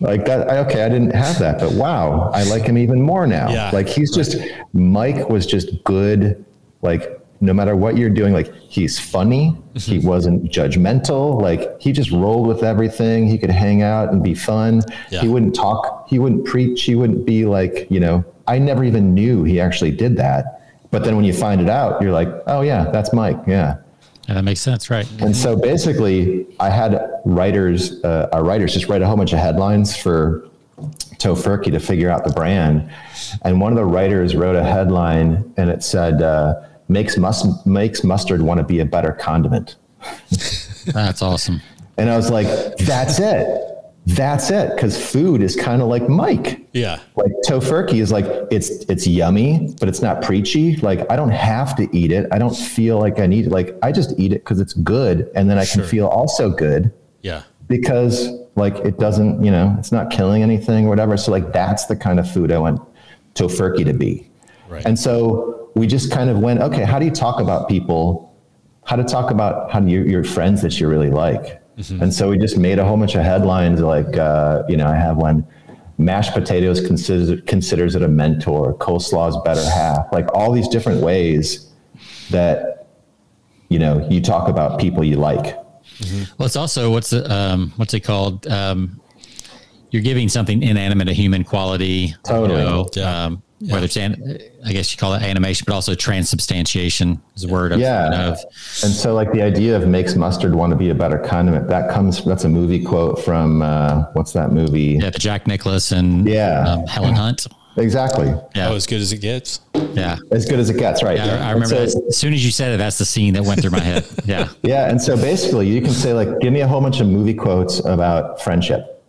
like that. Okay, I didn't have that, but wow, I like him even more now. Yeah, like he's right. just Mike was just good. Like no matter what you're doing, like he's funny. Mm-hmm. He wasn't judgmental. Like he just rolled with everything. He could hang out and be fun. Yeah. He wouldn't talk. He wouldn't preach. He wouldn't be like, you know, I never even knew he actually did that. But then when you find it out, you're like, oh yeah, that's Mike. Yeah. Yeah, that makes sense, right? And so basically, I had writers, uh, our writers, just write a whole bunch of headlines for Tofurky to figure out the brand. And one of the writers wrote a headline, and it said, uh, makes mus- makes mustard want to be a better condiment. That's awesome. And I was like, that's it. That's it. Because food is kind of like Mike. Yeah. Like Tofurky is like it's it's yummy, but it's not preachy. Like I don't have to eat it. I don't feel like I need it. Like I just eat it because it's good, and then I can feel also good Yeah. because like it doesn't, you know, it's not killing anything or whatever. So like that's the kind of food I want Tofurky to be. Right. And so we just kind of went, okay, how do you talk about people? How to talk about how do you, your friends that you really like? And so we just made a whole bunch of headlines like, uh, you know, I have one mashed potatoes considers, considers it a mentor, coleslaw's better half, like all these different ways that, you know, you talk about people you like. Well, it's also what's um, what's it called? Um, you're giving something inanimate a human quality. Totally. You know, Yeah. um, Whether it's, an, I guess you call it animation, but also transubstantiation is a word of, Yeah. of And so, like the idea of makes mustard want to be a better condiment. That comes. That's a movie quote from uh, what's that movie? yeah, the Jack Nicholas and Yeah. um, Helen Hunt. Exactly. Yeah, Oh, as good as it gets. yeah. As good as it gets, right? Yeah, I, I remember so- As soon as you said it, that's the scene that went through my head. Yeah. Yeah, and so basically, you can say like, "Give me a whole bunch of movie quotes about friendship,"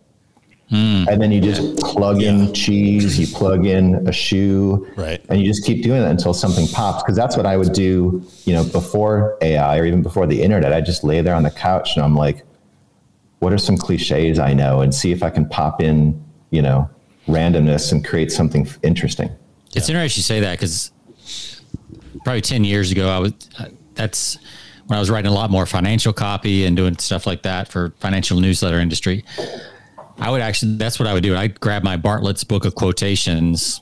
and then you just plug in cheese, you plug in a shoe, Right. And you just keep doing that until something pops. Because that's what I would do, you know, before AI or even before the internet. I just lay there on the couch and I'm like, "What are some cliches I know?" and see if I can pop in, you know, randomness and create something interesting. It's interesting you say that because probably 10 years ago, I was, uh, that's when I was writing a lot more financial copy and doing stuff like that for financial newsletter industry. I would actually, that's what I would do. I'd grab my Bartlett's book of quotations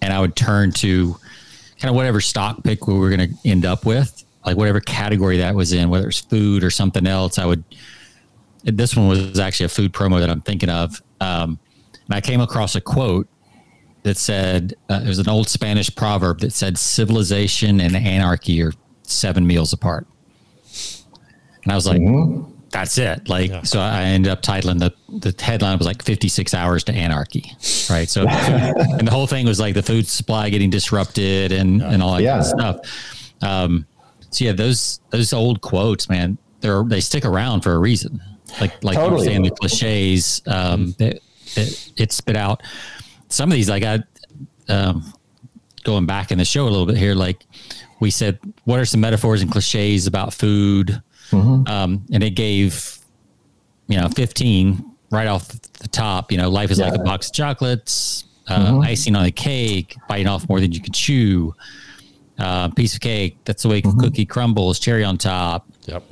and I would turn to kind of whatever stock pick we were going to end up with, like whatever category that was in, whether it's food or something else. I would, this one was actually a food promo that I'm thinking of. Um, and I came across a quote that said uh, it was an old Spanish proverb that said civilization and anarchy are seven meals apart. And I was like, that's it. Like, so I ended up titling the the headline was like 56 hours to anarchy, right? So, and the whole thing was like the food supply getting disrupted and and all that Yeah. kind of stuff. Um, so yeah, those those old quotes, man, they're they stick around for a reason. Like like you were saying, the cliches um, that, that it spit out. Some of these, like I, um, going back in the show a little bit here, like we said, what are some metaphors and cliches about food? Um, and it gave, you know, 15 right off the top, you know, life is like a box of chocolates, uh, icing on a cake, biting off more than you can chew, uh, piece of cake. That's the way cookie crumbles, cherry on top. Yep.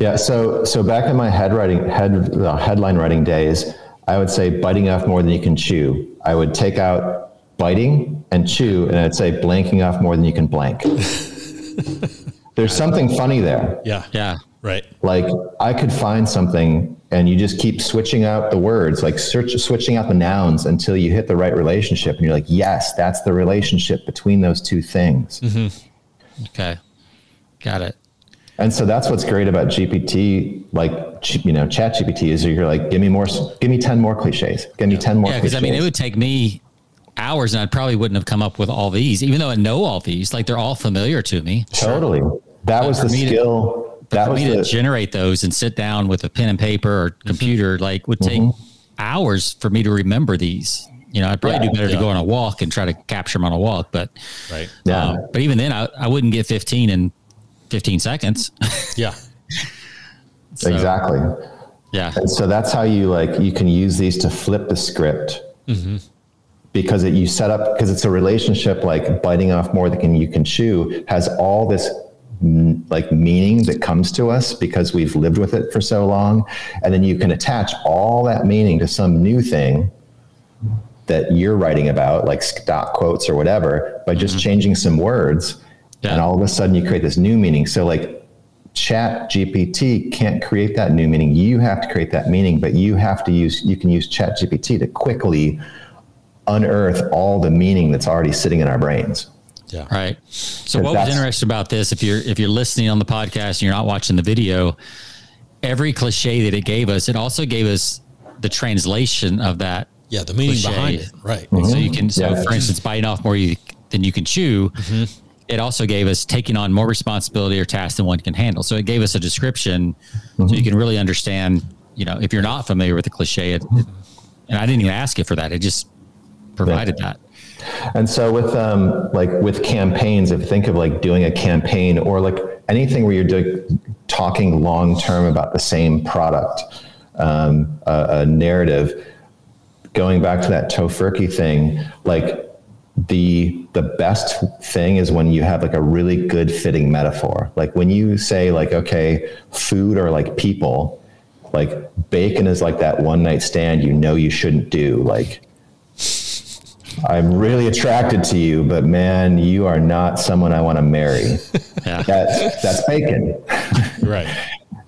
Yeah. So so back in my head writing head uh, headline writing days, I would say biting off more than you can chew. I would take out biting and chew, and I'd say blanking off more than you can blank. There's something funny there. Yeah. Yeah. Right. Like I could find something, and you just keep switching out the words, like search switching out the nouns until you hit the right relationship, and you're like, yes, that's the relationship between those two things. Mm-hmm. Okay. Got it. And so that's what's great about GPT, like you know, Chat GPT, is you're like, give me more, give me ten more cliches, give me ten more. Yeah, because I mean, it would take me hours, and I probably wouldn't have come up with all these, even though I know all these. Like they're all familiar to me. totally. That was the me to- skill. that For was me to generate those and sit down with a pen and paper or mm-hmm. computer, like would take mm-hmm. hours for me to remember these. You know, I'd probably Yeah. do better Yeah. to go on a walk and try to capture them on a walk, but Right. Uh, yeah. um, but even then, I, I wouldn't get 15 in 15 seconds. Yeah. So, exactly. Yeah. And so that's how you like you can use these to flip the script. Mm-hmm. Because it, you set up because it's a relationship like biting off more than you can chew has all this like meaning that comes to us because we've lived with it for so long, and then you can attach all that meaning to some new thing that you're writing about, like stock quotes or whatever, by just mm-hmm. changing some words, Yeah. and all of a sudden you create this new meaning. So like chat gpt can't create that new meaning you have to create that meaning but you have to use you can use chat gpt to quickly unearth all the meaning that's already sitting in our brains Yeah. Right. So what was interesting about this, if you're if you're listening on the podcast and you're not watching the video, every cliche that it gave us, it also gave us the translation of that. Yeah. The meaning Cliche. behind it. Right. So you can, so Yeah. for instance, biting off more you, than you can chew. Mm-hmm. it also gave us taking on more responsibility or tasks than one can handle. So it gave us a description mm-hmm. so you can really understand, you know, if you're not familiar with the cliche, it, it, and I didn't even ask it for that. It just provided yeah. that. And so with um, like with campaigns, if you think of like doing a campaign or like anything where you're doing talking long term about the same product, um, a, a, narrative, going back to that Tofurky thing, like the the best thing is when you have like a really good fitting metaphor. Like when you say like, okay, food or like people, like bacon is like that one night stand you know you shouldn't do. Like I'm really attracted to you, but man, you are not someone I want to marry. yeah. That's that's bacon. right.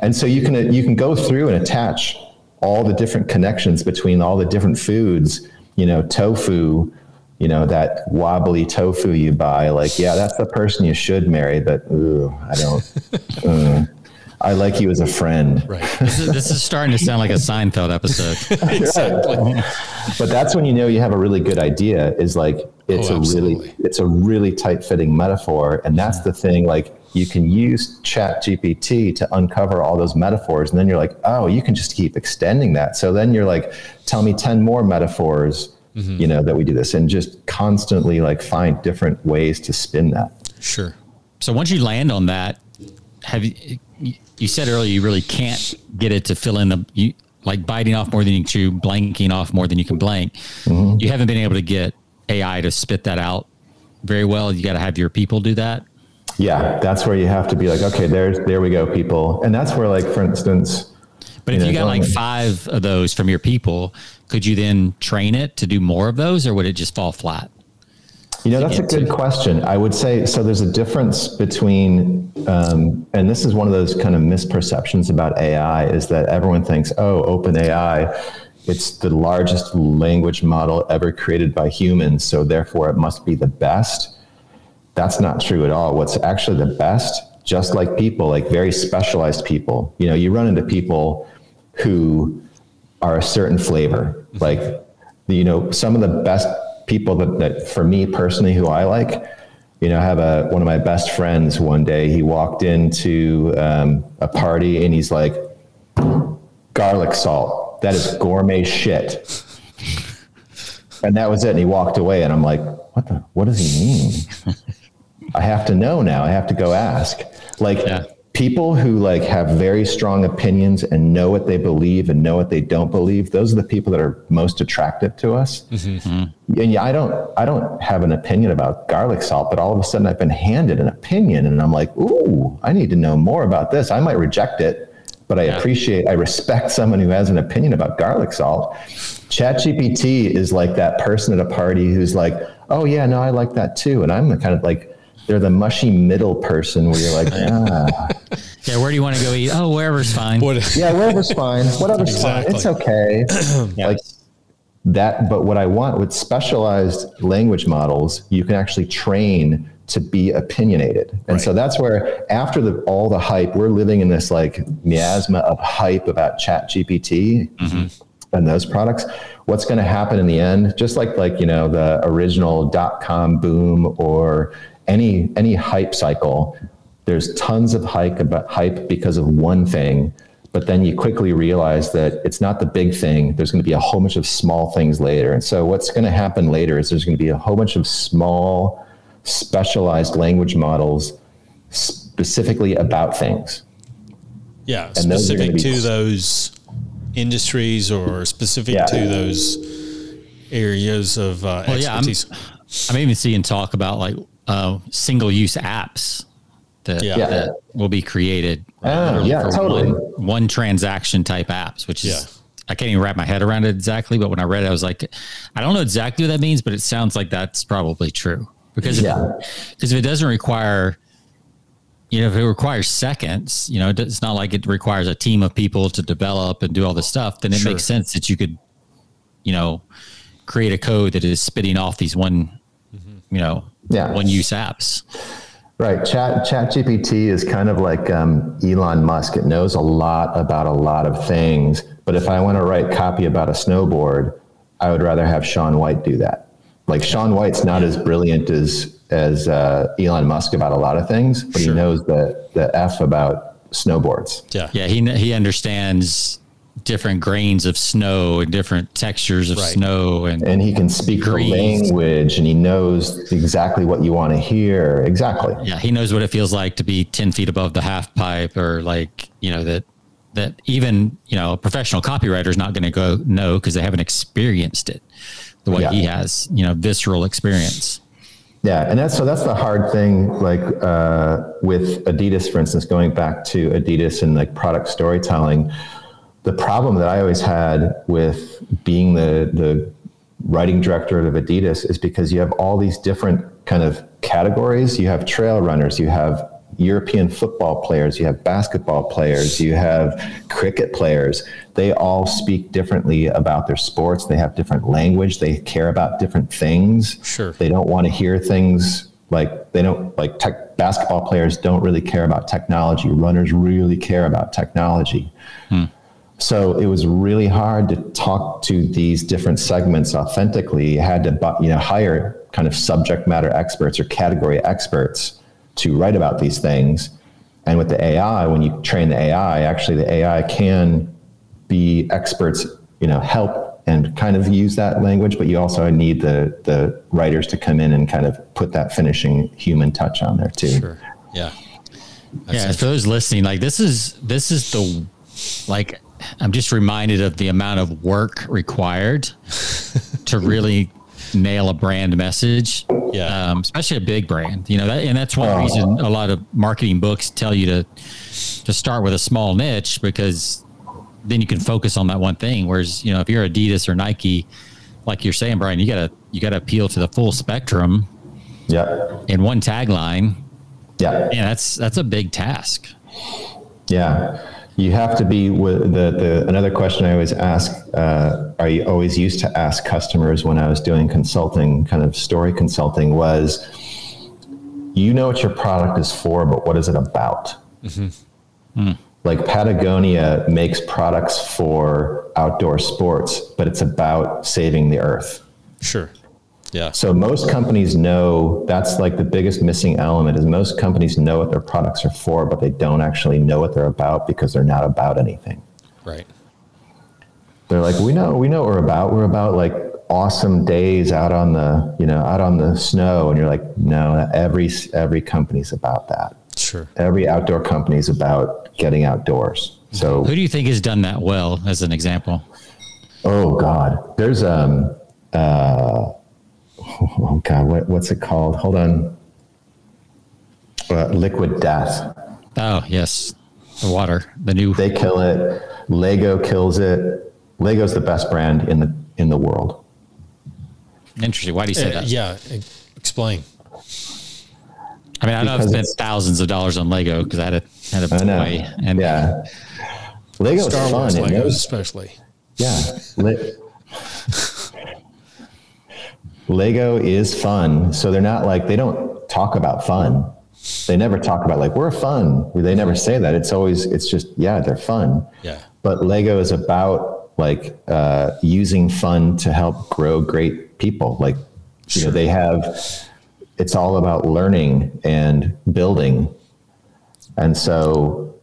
And so you can you can go through and attach all the different connections between all the different foods. You know, tofu. You know that wobbly tofu you buy. Like, yeah, that's the person you should marry, but ooh, I don't. uh. I like you as a friend. Right. This is, this is starting to sound like a Seinfeld episode. exactly. But that's when you know you have a really good idea. Is like it's oh, a really it's a really tight fitting metaphor, and that's the thing. Like you can use Chat GPT to uncover all those metaphors, and then you're like, oh, you can just keep extending that. So then you're like, tell me ten more metaphors. Mm-hmm. You know that we do this, and just constantly like find different ways to spin that. Sure. So once you land on that, have you you said earlier you really can't get it to fill in the you like biting off more than you can chew, blanking off more than you can blank. Mm-hmm. You haven't been able to get AI to spit that out very well. You got to have your people do that. Yeah, that's where you have to be like, okay, there's there we go, people, and that's where like for instance. But if you, know, you got like five of those from your people, could you then train it to do more of those, or would it just fall flat? You know, that's a good to? question. I would say so. There's a difference between, um, and this is one of those kind of misperceptions about AI is that everyone thinks, oh, open AI, it's the largest language model ever created by humans, so therefore it must be the best. That's not true at all. What's actually the best, just like people, like very specialized people, you know, you run into people who are a certain flavor, like, you know, some of the best people that, that for me personally, who I like, you know, I have a one of my best friends. One day, he walked into um, a party and he's like, "Garlic salt, that is gourmet shit." And that was it. And he walked away, and I'm like, "What the? What does he mean?" I have to know now. I have to go ask. Like, yeah people who like have very strong opinions and know what they believe and know what they don't believe those are the people that are most attractive to us mm-hmm. and yeah i don't i don't have an opinion about garlic salt but all of a sudden i've been handed an opinion and i'm like ooh i need to know more about this i might reject it but i yeah. appreciate i respect someone who has an opinion about garlic salt ChatGPT is like that person at a party who's like oh yeah no i like that too and i'm the kind of like they're the mushy middle person where you're like, ah. Yeah, where do you want to go eat? Oh, wherever's fine. What, yeah, wherever's fine. Whatever's exactly. fine. It's okay. yes. Like that, but what I want with specialized language models, you can actually train to be opinionated. And right. so that's where after the all the hype, we're living in this like miasma of hype about chat GPT mm-hmm. and those products. What's going to happen in the end, just like like, you know, the original dot com boom or any any hype cycle, there's tons of hype about hype because of one thing, but then you quickly realize that it's not the big thing. There's going to be a whole bunch of small things later. And so what's going to happen later is there's going to be a whole bunch of small specialized language models specifically about things. Yeah, and specific be, to those industries or specific yeah. to those areas of uh, well, expertise. Yeah, I'm, I'm even seeing talk about like uh, single use apps that, yeah. that will be created. Oh, yeah, totally. One, one, transaction type apps, which is, yeah. I can't even wrap my head around it exactly. But when I read it, I was like, I don't know exactly what that means, but it sounds like that's probably true. Because yeah. if, if it doesn't require, you know, if it requires seconds, you know, it's not like it requires a team of people to develop and do all this stuff, then it sure. makes sense that you could, you know, create a code that is spitting off these one, mm-hmm. you know, yeah. one use apps. Right. Chat Chat GPT is kind of like um, Elon Musk. It knows a lot about a lot of things. But if I want to write copy about a snowboard, I would rather have Shaun White do that. Like Shaun White's not as brilliant as as uh, Elon Musk about a lot of things, but Sure. he knows the the f about snowboards. Yeah. Yeah, he he understands different grains of snow and different textures of Right. snow and And he can speak the Grease. language, and he knows exactly what you want to hear. Exactly. yeah, he knows what it feels like to be 10 feet above the half pipe or like, you know, that that even, you know, a professional copywriter is not going to go no because they haven't experienced it the way Yeah. he has, you know, visceral experience. Yeah, and that's so that's the hard thing. Like uh, with Adidas, for instance, going back to Adidas and like product storytelling, the problem that I always had with being the the writing director of Adidas is because you have all these different kind of categories. You have trail runners, you have European football players, you have basketball players, you have cricket players. They all speak differently about their sports. They have different language. They care about different things. Sure. They don't want to hear things like they don't like tech, basketball players don't really care about technology. Runners really care about technology. Hmm. So it was really hard to talk to these different segments authentically. You had to, you know, hire kind of subject matter experts or category experts to write about these things. And with the AI, when you train the AI, actually the AI can be experts, you know, help and kind of use that language, but you also need the the writers to come in and kind of put that finishing human touch on there too. Sure. Yeah. yeah, for those listening, like this is this is the like I'm just reminded of the amount of work required to really nail a brand message. Yeah. um, especially a big brand. You know, that, and that's one reason a lot of marketing books tell you to to start with a small niche because then you can focus on that one thing. Whereas you know, if you're Adidas or Nike, like you're saying, Brian, you gotta you gotta appeal to the full spectrum Yeah. in one tagline. Yeah. Yeah, that's that's a big task. Yeah, you have to be with the the another question I always ask. Uh, you always used to ask customers when I was doing consulting, kind of story consulting, was you know what your product is for, but what is it about? Like Patagonia makes products for outdoor sports, but it's about saving the earth. Sure. Yeah. So most companies know that's like the biggest missing element is most companies know what their products are for, but they don't actually know what they're about because they're not about anything. Right. They're like, we know, we know what we're about. We're about like awesome days out on the, you know, out on the snow. And you're like, no, every, every company's about that. Sure. Every outdoor company is about getting outdoors. So, Who do you think has done that well, as an example? oh God, there's, um, uh, oh God, what, what's it called? Hold on. Uh, liquid death. Oh yes, the water, the new. They kill it. Lego kills it. Lego's the best brand in the, in the world. Interesting. Why do you say Uh, that? yeah. Explain. I mean, I know I've spent thousands of dollars on Lego because I had a had a I know. toy, and yeah. Lego's Star fun. Wars It Legos, knows- especially. Yeah. Le- Lego is fun. So they're not like, they don't talk about fun. They never talk about like, we're fun. They never say that. It's always, it's just, yeah, they're fun. Yeah. But Lego is about like uh, using fun to help grow great people. Like, you know, they have, it's all about learning and building. And so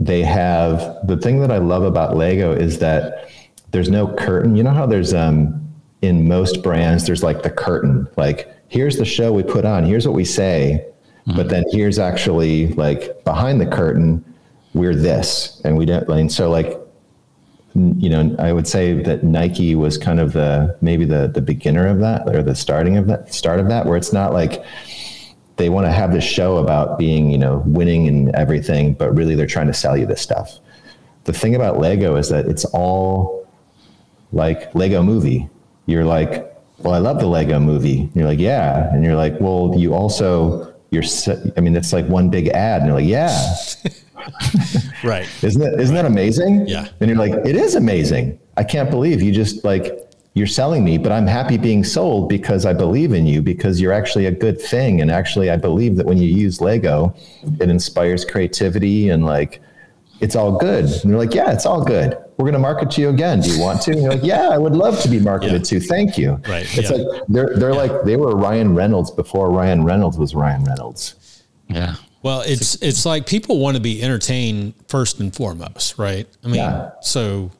they have the thing that I love about Lego is that there's no curtain. You know how there's um in most brands there's like the curtain. Like here's the show we put on, here's what we say, but mm-hmm. then here's actually like behind the curtain we're this and we don't and so like you know I would say that Nike was kind of the maybe the the beginner of that or the starting of that start of that where it's not like they want to have this show about being, you know, winning and everything, but really they're trying to sell you this stuff. The thing about Lego is that it's all like Lego movie. You're like, well, I love the Lego movie. And you're like, yeah. And you're like, well, you also, you're, se- I mean, it's like one big ad. And you're like, yeah. Right. Isn't that, isn't that amazing? Yeah. And you're like, it is amazing. I can't believe you just like, you're selling me, but I'm happy being sold because I believe in you because you're actually a good thing. And actually, I believe that when you use Lego, it inspires creativity and like, it's all good. And you're like, yeah, it's all good. We're going to market to you again. Do you want to? And you're like, yeah, I would love to be marketed Yeah. to. Thank you. Right, It's yeah. like they're they're like they were Ryan Reynolds before Ryan Reynolds was Ryan Reynolds. Yeah. Well, it's it's like people want to be entertained first and foremost, right? I mean, Yeah. so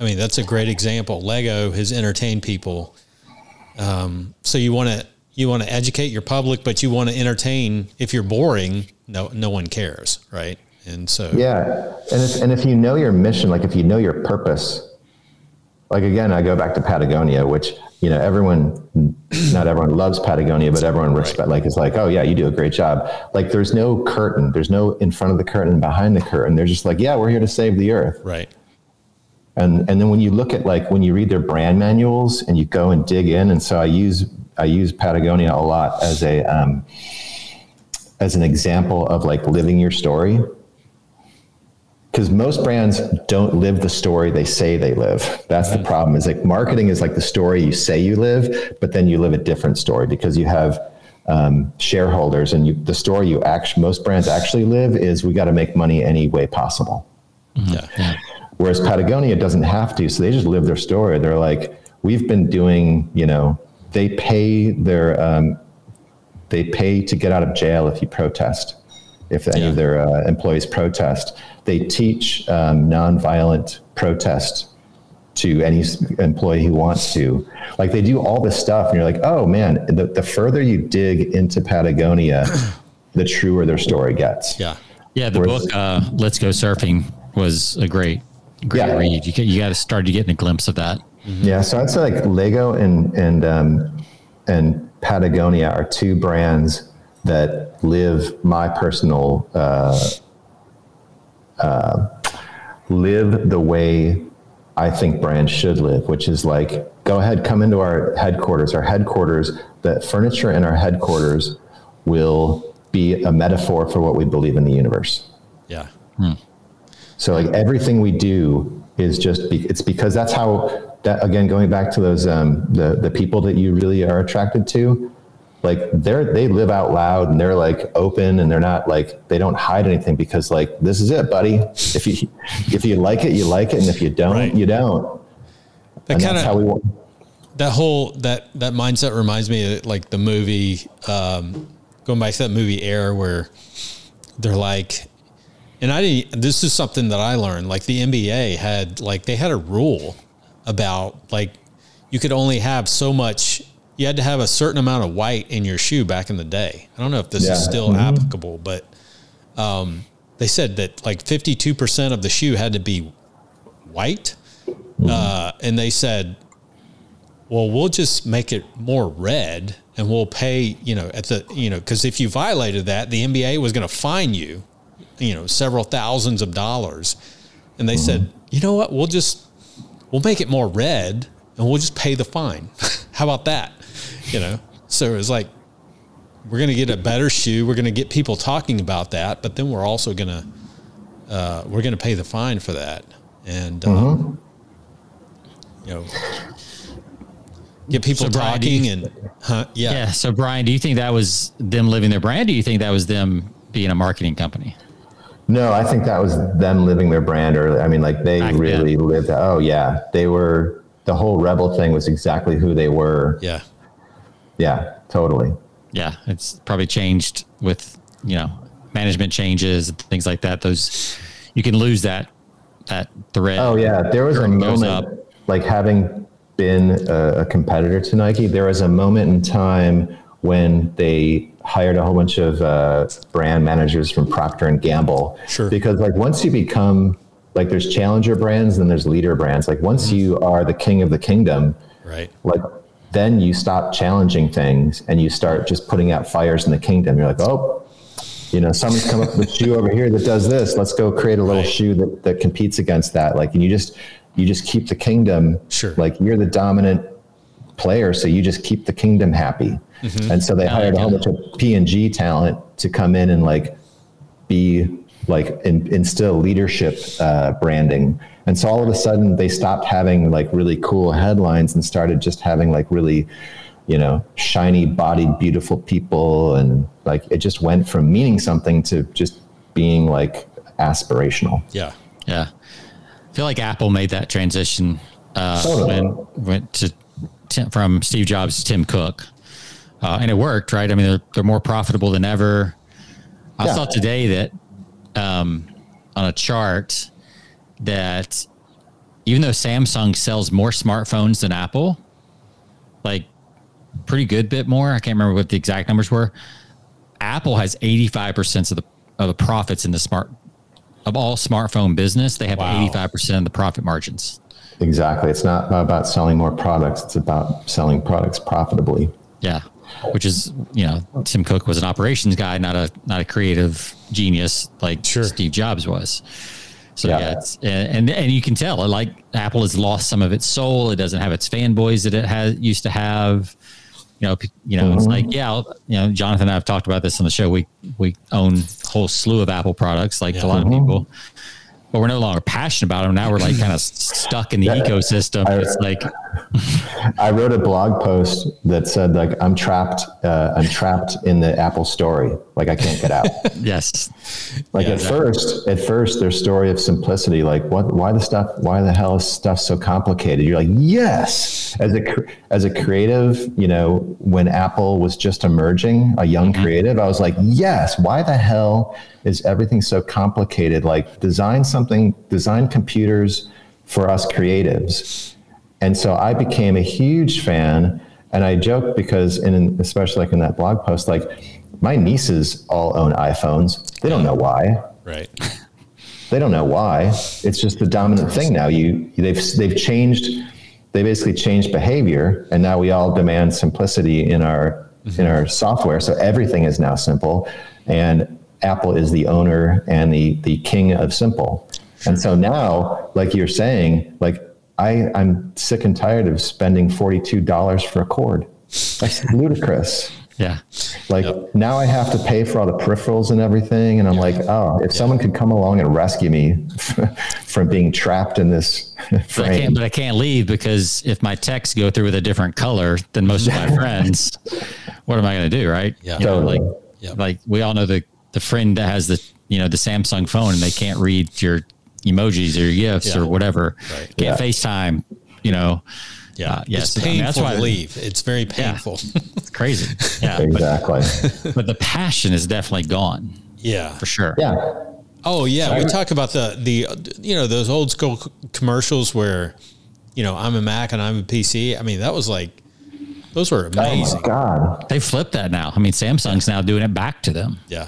I mean that's a great example. Lego has entertained people. Um, so you want to you want to educate your public, but you want to entertain. If you're boring, no no one cares, right? And so Yeah, and if and if you know your mission, like if you know your purpose, like again, I go back to Patagonia, which you know everyone, not everyone loves Patagonia, but everyone respect. Like it's like, oh yeah, you do a great job. Like there's no curtain, there's no in front of the curtain behind the curtain. They're just like, yeah, we're here to save the earth. right, And and then when you look at like when you read their brand manuals and you go and dig in, and so I use I use Patagonia a lot as a um, as an example of like living your story. Because most brands don't live the story they say they live. That's the problem. Is like marketing is like the story you say you live, but then you live a different story because you have um, shareholders, and you, the story you actually most brands actually live is we got to make money any way possible. yeah, Whereas Patagonia doesn't have to, so they just live their story. They're like, we've been doing, you know, they pay their, um, they pay to get out of jail if you protest, if any Yeah. of their uh, employees protest. They teach um, nonviolent protest to any employee who wants to. Like they do all this stuff, and you're like, oh man, the, the further you dig into Patagonia, the truer their story gets. yeah, Yeah. The Whereas- book, uh, Let's Go Surfing, was a great, great Yeah. read. You, you got to start to getting a glimpse of that. Yeah, so I'd say like Lego and and um, and Patagonia are two brands that live my personal uh, uh, live the way I think brands should live, which is like go ahead, come into our headquarters. Our headquarters, the furniture in our headquarters will be a metaphor for what we believe in the universe. yeah, So like everything we do is just be, it's because that's how that again going back to those um, the the people that you really are attracted to, like they're they live out loud and they're like open and they're not like they don't hide anything because like this is it, buddy. If you if you like it, you like it, and if you don't, Right. you don't. that kind that's how we of that whole that that mindset reminds me of like the movie um, going back to that movie Air where they're like and I didn't this is something that I learned like the NBA had like they had a rule about like you could only have so much you had to have a certain amount of white in your shoe back in the day. I don't know if this Yeah. is still applicable but um, they said that like 52% of the shoe had to be white uh, and they said well, we'll just make it more red and we'll pay, you know, at the, you know, because if you violated that, the NBA was going to fine you, you know, several thousands of dollars. And they said, you know what, we'll just, we'll make it more red and we'll just pay the fine. How about that? You know, so it was like, we're going to get a better shoe. We're going to get people talking about that, but then we're also going to, uh, we're going to pay the fine for that. And, um, you know, get people So, Brian, talking you- and, huh? Yeah. Yeah. So, Brian, do you think that was them living their brand? Do you think that was them being a marketing company? No, I think that was them living their brand or I mean, like they Back really lived. Oh yeah, they were. The whole rebel thing was exactly who they were. Yeah. Yeah, totally. Yeah. It's probably changed with, you know, management changes and things like that. Those, you can lose that, that thread. Oh yeah, there was a moment up. like having been a, a competitor to Nike. There was a moment in time when they hired a whole bunch of uh, brand managers from Procter and Gamble. Sure. Because like once you become like there's challenger brands and there's leader brands. Like once you are the king of the kingdom, Right. like then you stop challenging things and you start just putting out fires in the kingdom. You're like, oh, you know, someone's come up with a shoe over here that does this. Let's go create a little Right. shoe that, that competes against that. Like, and you just you just keep the kingdom. Sure. Like you're the dominant player, so you just keep the kingdom happy. And so they hired a whole bunch of P and G talent to come in and like be like in, instill leadership uh, branding. And so all of a sudden they stopped having like really cool headlines and started just having like really, you know, shiny bodied, beautiful people. And like it just went from meaning something to just being like aspirational. Yeah. Yeah. I feel like Apple made that transition uh, Totally. when went to Tim, from Steve Jobs to Tim Cook, uh, and it worked, right? I mean, they're, they're more profitable than ever. I Yeah. saw today that um, on a chart that even though Samsung sells more smartphones than Apple, like pretty good bit more. I can't remember what the exact numbers were. Apple has 85% of the of the profits in the smart of all smartphone business. They have Wow. 85% of the profit margins. Exactly. It's not about selling more products. It's about selling products profitably. Yeah. Which is, you know, Tim Cook was an operations guy, not a not a creative genius like Sure. Steve Jobs was. So Yeah. yeah, it's, and, and you can tell like Apple has lost some of its soul. It doesn't have its fanboys that it has used to have. You know, you know, it's mm-hmm. like yeah, you know, Jonathan and I have talked about this on the show. We we own a whole slew of Apple products, like a lot of people, mm-hmm. but we're no longer passionate about them. Now we're like kind of stuck in the ecosystem. I- it's like I wrote a blog post that said like I'm trapped. Uh, I'm trapped in the Apple story. Like I can't get out. yes, Like at first, at first, their story of simplicity, like what, why the stuff, why the hell is stuff so complicated? You're like, yes. As a as a creative, you know, when Apple was just emerging, a young creative, I was like, yes. Why the hell is everything so complicated? Like, design something, design computers for us creatives. And so I became a huge fan. And I joke because, in especially like in that blog post, like my nieces all own iPhones. They don't know why. Right. They don't know why. It's just the dominant thing now. You they've they've changed. They basically changed behavior, and now we all demand simplicity in our in our software. So everything is now simple, and Apple is the owner and the the king of simple. And so now, like you're saying, like I I'm sick and tired of spending forty two dollars for a cord. That's ludicrous. yeah. Like now I have to pay for all the peripherals and everything. And I'm like, oh, if someone could come along and rescue me from being trapped in this But I frame. can't, but I can't leave because if my texts go through with a different color than most of my friends, what am I going to do? Right. Yeah. You know, Totally. like, Yep. like we all know the, the friend that has the, you know, the Samsung phone and they can't read your emojis or your gifts Yeah. or whatever. Right. Can't Yeah. FaceTime, you know, Yeah. Uh, yes, It's I mean, painful that's why- I leave. It's very painful. it's crazy. Yeah. but, exactly. but the passion is definitely gone Yeah. for sure. Yeah. Oh yeah, we talk about the the you know those old school commercials where you know I'm a Mac and I'm a PC. I mean that was like those were Oh amazing. my God. They flipped that now. I mean, Samsung's now doing it back to them. Yeah.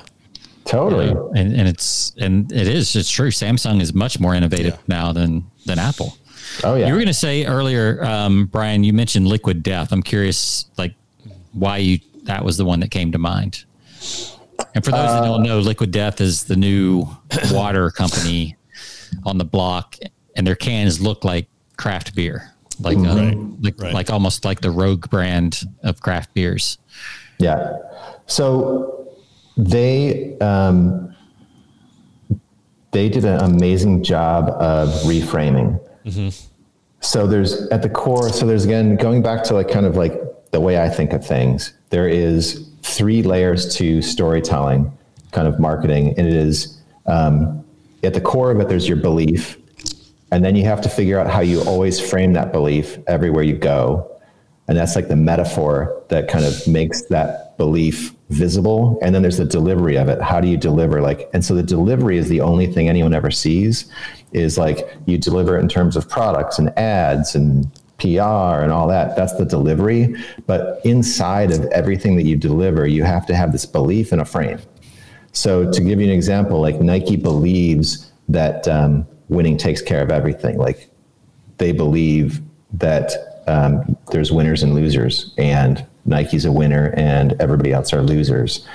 Totally. and and it's and it is it's true. Samsung is much more innovative Yeah. now than than Apple. Oh yeah. You were going to say earlier, um, Brian. You mentioned Liquid Death. I'm curious, like why you that was the one that came to mind. And for those that don't know, Liquid Death is the new water company on the block, and their cans look like craft beer, like uh, Right, like, right. like almost like the Rogue brand of craft beers. Yeah. So they um, they did an amazing job of reframing. So there's at the core. So there's again going back to like kind of like the way I think of things. There is three layers to storytelling, kind of marketing, and it is um, at the core of it. There's your belief, and then you have to figure out how you always frame that belief everywhere you go. And that's like the metaphor that kind of makes that belief visible. And then there's the delivery of it. How do you deliver? Like, and so the delivery is the only thing anyone ever sees is like you deliver it in terms of products and ads and PR and all that. That's the delivery. But inside of everything that you deliver, you have to have this belief in a frame. So to give you an example, like Nike believes that um, winning takes care of everything. Like they believe that um, there's winners and losers, and Nike's a winner, and everybody else are losers.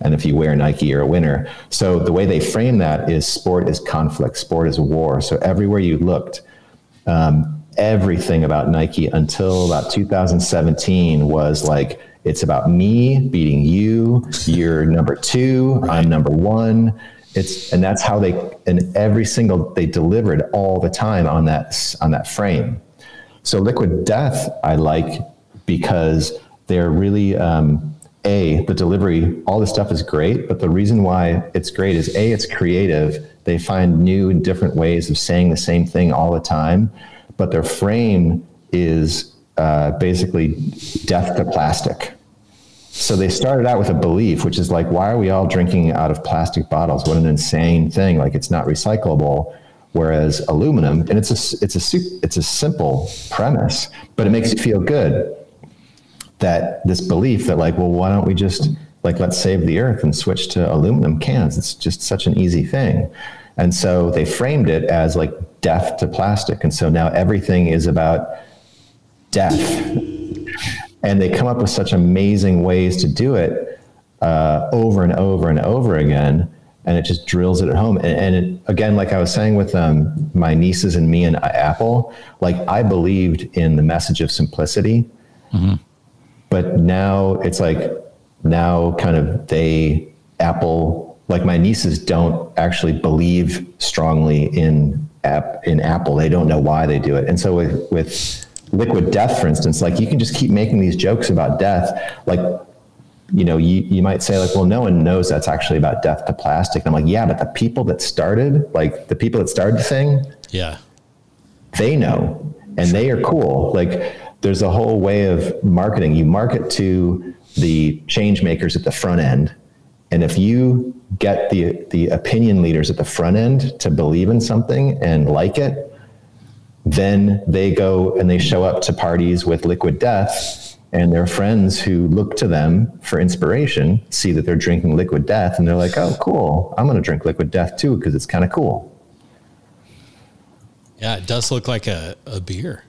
And if you wear Nike, you're a winner. So the way they frame that is sport is conflict, sport is war. So everywhere you looked, um, everything about Nike until about 2017 was like, it's about me beating you. You're number two. I'm number one. It's and that's how they and every single they delivered all the time on that on that frame. So Liquid Death I like because they're really um, a the delivery all this stuff is great but the reason why it's great is a it's creative. They find new and different ways of saying the same thing all the time but their frame is uh, basically death to plastic. So they started out with a belief which is like why are we all drinking out of plastic bottles? What an insane thing. Like it's not recyclable whereas aluminum and it's a it's a it's a simple premise but it makes you feel good that this belief that like, well, why don't we just like let's save the earth and switch to aluminum cans? It's just such an easy thing. And so they framed it as like death to plastic. And so now everything is about death. And they come up with such amazing ways to do it uh, over and over and over again. And it just drills it at home. And, and it, again, like I was saying with um, my nieces and me and Apple, like I believed in the message of simplicity. Mm-hmm but now it's like now kind of they apple like my nieces don't actually believe strongly in app in apple. They don't know why they do it. And so with with liquid death for instance like you can just keep making these jokes about death. Like you know you, you might say like well no one knows that's actually about death to plastic. And i'm like yeah but the people that started like the people that started the thing yeah. they know and they are cool. Like there's a whole way of marketing. You market to the change makers at the front end. And if you get the the opinion leaders at the front end to believe in something and like it, then they go and they show up to parties with liquid death and their friends who look to them for inspiration see that they're drinking liquid death and they're like, "Oh, cool. I'm going to drink liquid death too because it's kind of cool." Yeah, it does look like a, a beer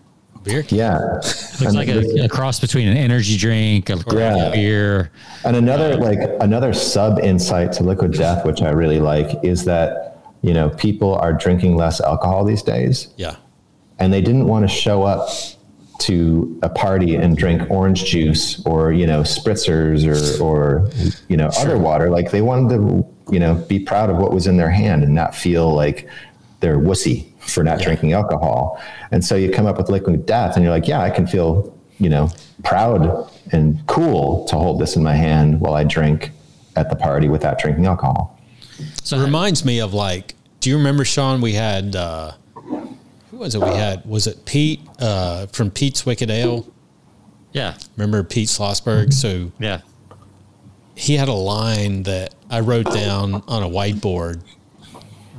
beer can. Yeah. Looks and like a, a, cross between an energy drink, a yeah. beer. And another like another sub insight to liquid death, which I really like, is that you know people are drinking less alcohol these days. Yeah. And they didn't want to show up to a party and drink orange juice or you know spritzers or or you know sure. other water. Like they wanted to you know be proud of what was in their hand and not feel like they're wussy for not yeah. drinking alcohol. And so you come up with liquid death and you're like, yeah, I can feel, you know, proud and cool to hold this in my hand while I drink at the party without drinking alcohol. So it reminds me of like, do you remember Sean? We had, uh, who was it? We had, was it Pete, uh, from Pete's Wicked Ale? Yeah. Remember Pete Slosberg? So yeah, he had a line that I wrote down on a whiteboard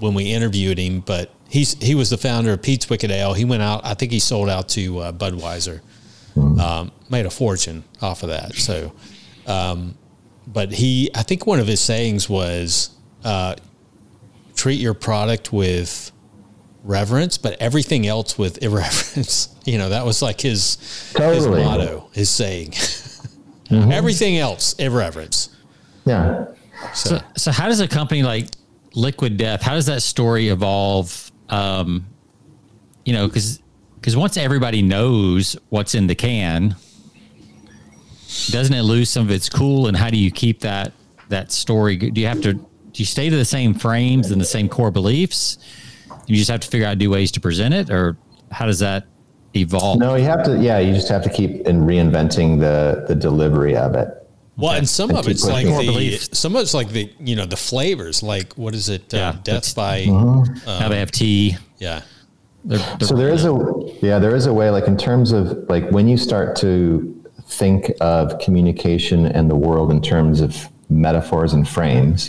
when we interviewed him, but he's he was the founder of Pete's Wicked Ale. He went out. I think he sold out to uh, Budweiser. Mm. Um, made a fortune off of that. So, um, but he, I think one of his sayings was, uh, "Treat your product with reverence, but everything else with irreverence." you know, that was like his totally. his motto, his saying. mm-hmm. Everything else, irreverence. Yeah. So, so, so how does a company like Liquid Death, how does that story evolve um, you know, because because once everybody knows what's in the can, doesn't it lose some of its cool? And how do you keep that that story? Do you have to do you stay to the same frames and the same core beliefs? You just have to figure out new ways to present it, or how does that evolve? No, you have to. Yeah, you just have to keep in reinventing the the delivery of it. Well, and some and of it's like the some of it's like the you know the flavors. Like what is it? Uh, yeah, uh, Death by mm-hmm. um, they have tea. Yeah. They're, they're so there is a yeah there is a way like in terms of like when you start to think of communication and the world in terms of metaphors and frames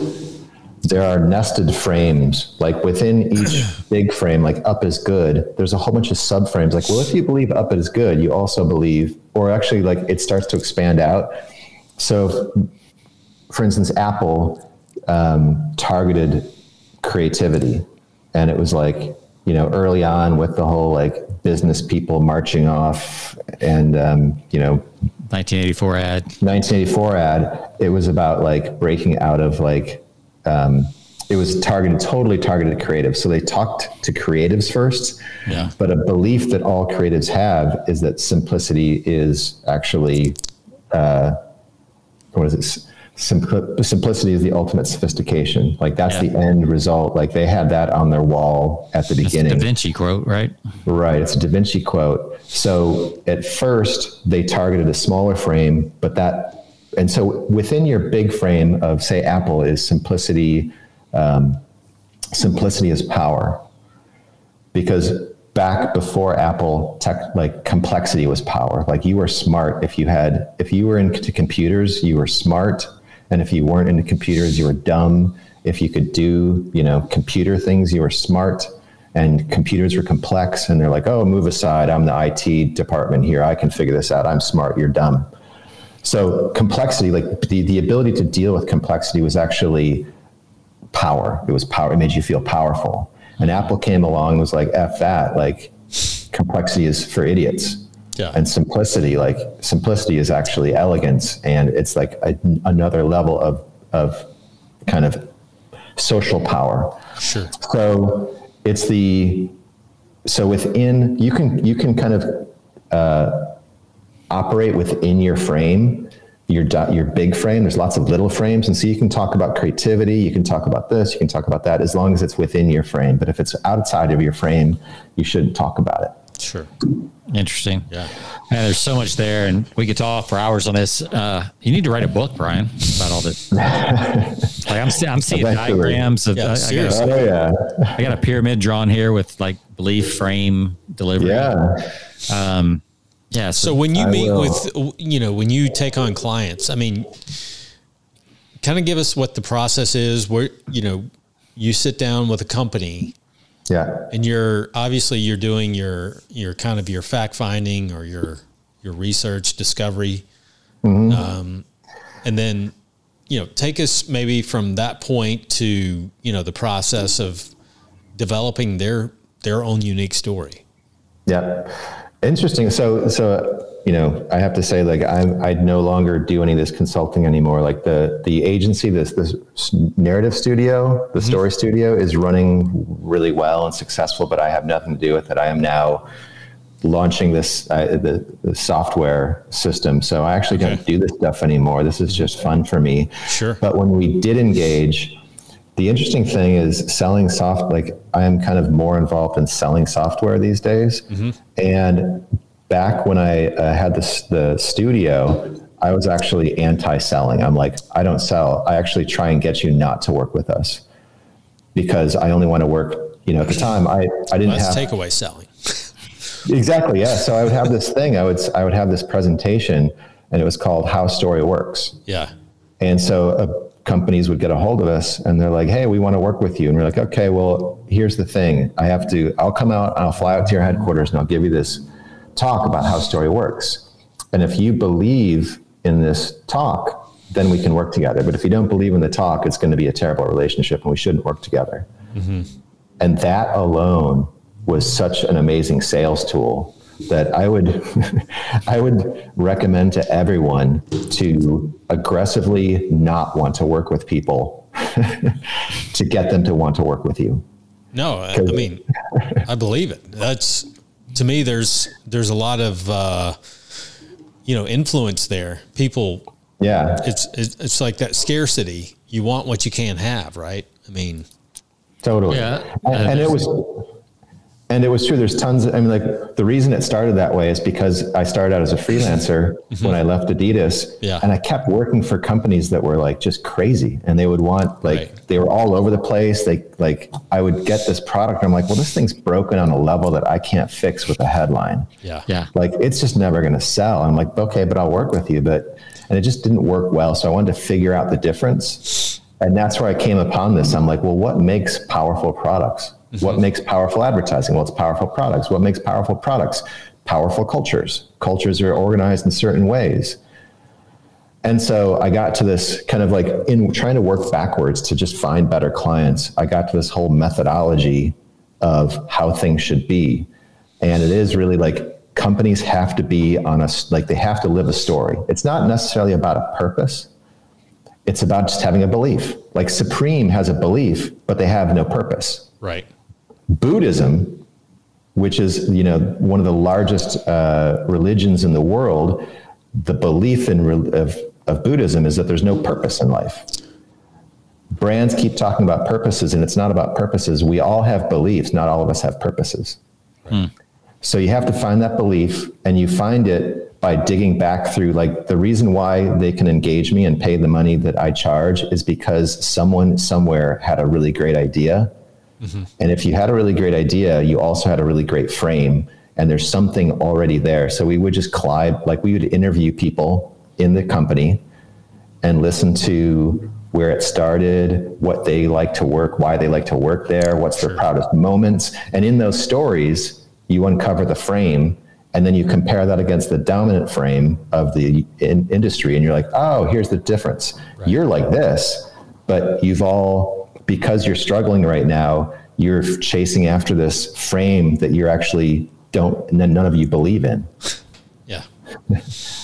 there are nested frames like within each big frame like up is good there's a whole bunch of subframes like well if you believe up is good you also believe or actually like it starts to expand out so, for instance, Apple um, targeted creativity, and it was like you know early on with the whole like business people marching off, and um, you know. 1984 ad. 1984 ad. It was about like breaking out of like um, it was targeted totally targeted creatives so they talked to creatives first yeah. but a belief that all creatives have is that simplicity is actually uh, what is it? Simpl- simplicity is the ultimate sophistication. Like that's yeah. the end result. Like they had that on their wall at the that's beginning. Da Vinci quote, right? Right. It's a Da Vinci quote. So at first they targeted a smaller frame, but that and so within your big frame of say Apple is simplicity. Um, simplicity is power, because back before Apple tech, like complexity was power. Like you were smart if you had, if you were into computers, you were smart. And if you weren't into computers, you were dumb. If you could do, you know, computer things, you were smart. And computers were complex. And they're like, oh, move aside. I'm the IT department here. I can figure this out. I'm smart. You're dumb. So complexity, like the, the ability to deal with complexity was actually power. It was power. It made you feel powerful. And Apple came along and was like, F that. Like, complexity is for idiots. Yeah. And simplicity, like, simplicity is actually elegance. And it's like a, another level of, of kind of social power. Sure. So it's the, so within, you can, you can kind of uh, operate within your frame your your big frame. There's lots of little frames, and so you can talk about creativity. You can talk about this. You can talk about that, as long as it's within your frame. But if it's outside of your frame, you shouldn't talk about it. Sure. Interesting. Yeah. And there's so much there, and we could talk for hours on this. Uh, you need to write a book, Brian, about all this. like I'm, I'm seeing diagrams of. Yeah, I, I, got a, Oh yeah, I got a pyramid drawn here with like belief frame delivery. yeah. Um, yeah. So when you I meet will. with, you know, when you take on clients, I mean, kind of give us what the process is. Where you know, you sit down with a company, Yeah. and you're obviously you're doing your your kind of your fact finding or your your research discovery, um, and then you know take us maybe from that point to you know the process of developing their their own unique story. Yeah. Interesting. So, so, you know, I have to say, like, I'm, I no longer do any of this consulting anymore. Like the, the agency, this, this narrative studio, the story studio is running really well and successful, but I have nothing to do with it. I am now launching this, uh, the, the software system. So I actually don't do this stuff anymore. This is just fun for me. Sure. But when we did engage, the interesting thing is selling soft like i am kind of more involved in selling software these days. And back when i uh, had this the studio i was actually anti-selling. I'm like i don't sell. I actually try and get you not to work with us because i only want to work you know at the time i i didn't That's have takeaway selling. exactly yeah. So i would have this thing i would i would have this presentation and it was called how story works. Yeah. and so uh, companies would get a hold of us and they're like, hey, we want to work with you. And we're like, okay, well, here's the thing. I have to, I'll come out and I'll fly out to your headquarters and I'll give you this talk about how story works. And if you believe in this talk, then we can work together. But if you don't believe in the talk, it's going to be a terrible relationship and we shouldn't work together. Mm-hmm. And that alone was such an amazing sales tool that I would I would recommend to everyone to aggressively not want to work with people to get them to want to work with you. No, I, I mean, I believe it. That's to me. There's there's a lot of uh, you know influence there. People, Yeah. it's it's it's like that scarcity. You want what you can't have, right? I mean, Totally. Yeah. And, and it was and it was true. There's tons of, I mean, like the reason it started that way is because I started out as a freelancer when I left Adidas. Mm-hmm. Yeah. And I kept working for companies that were like just crazy. And they would want like Right. they were all over the place. They like I would get this product and I'm like, well, this thing's broken on a level that I can't fix with a headline. yeah, Yeah. Like it's just never gonna sell. I'm like, okay, but I'll work with you. But and it just didn't work well. So I wanted to figure out the difference. And that's where I came upon this. I'm like, well, what makes powerful products? What mm-hmm. makes powerful advertising? Well, it's powerful products. What makes powerful products? Powerful cultures. Cultures are organized in certain ways. And so I got to this kind of like in trying to work backwards to just find better clients. I got to this whole methodology of how things should be. And it is really like companies have to be on a, like they have to live a story. It's not necessarily about a purpose. It's about just having a belief. Like Supreme has a belief, but they have no purpose. right. Buddhism, which is you know one of the largest uh, religions in the world, the belief in of, of Buddhism is that there's no purpose in life. Brands keep talking about purposes, and it's not about purposes. We all have beliefs. Not all of us have purposes. So you have to find that belief, and you find it by digging back through like the reason why they can engage me and pay the money that I charge is because someone somewhere had a really great idea. Mm-hmm. And if you had a really great idea, you also had a really great frame and there's something already there. So we would just collide, like we would interview people in the company and listen to where it started, what they like to work, why they like to work there, what's their proudest moments. And in those stories, you uncover the frame and then you compare that against the dominant frame of the in- industry and you're like oh here's the difference right. you're like this but you've all because you're struggling right now you're chasing after this frame that you're actually don't none of you believe in. Yeah.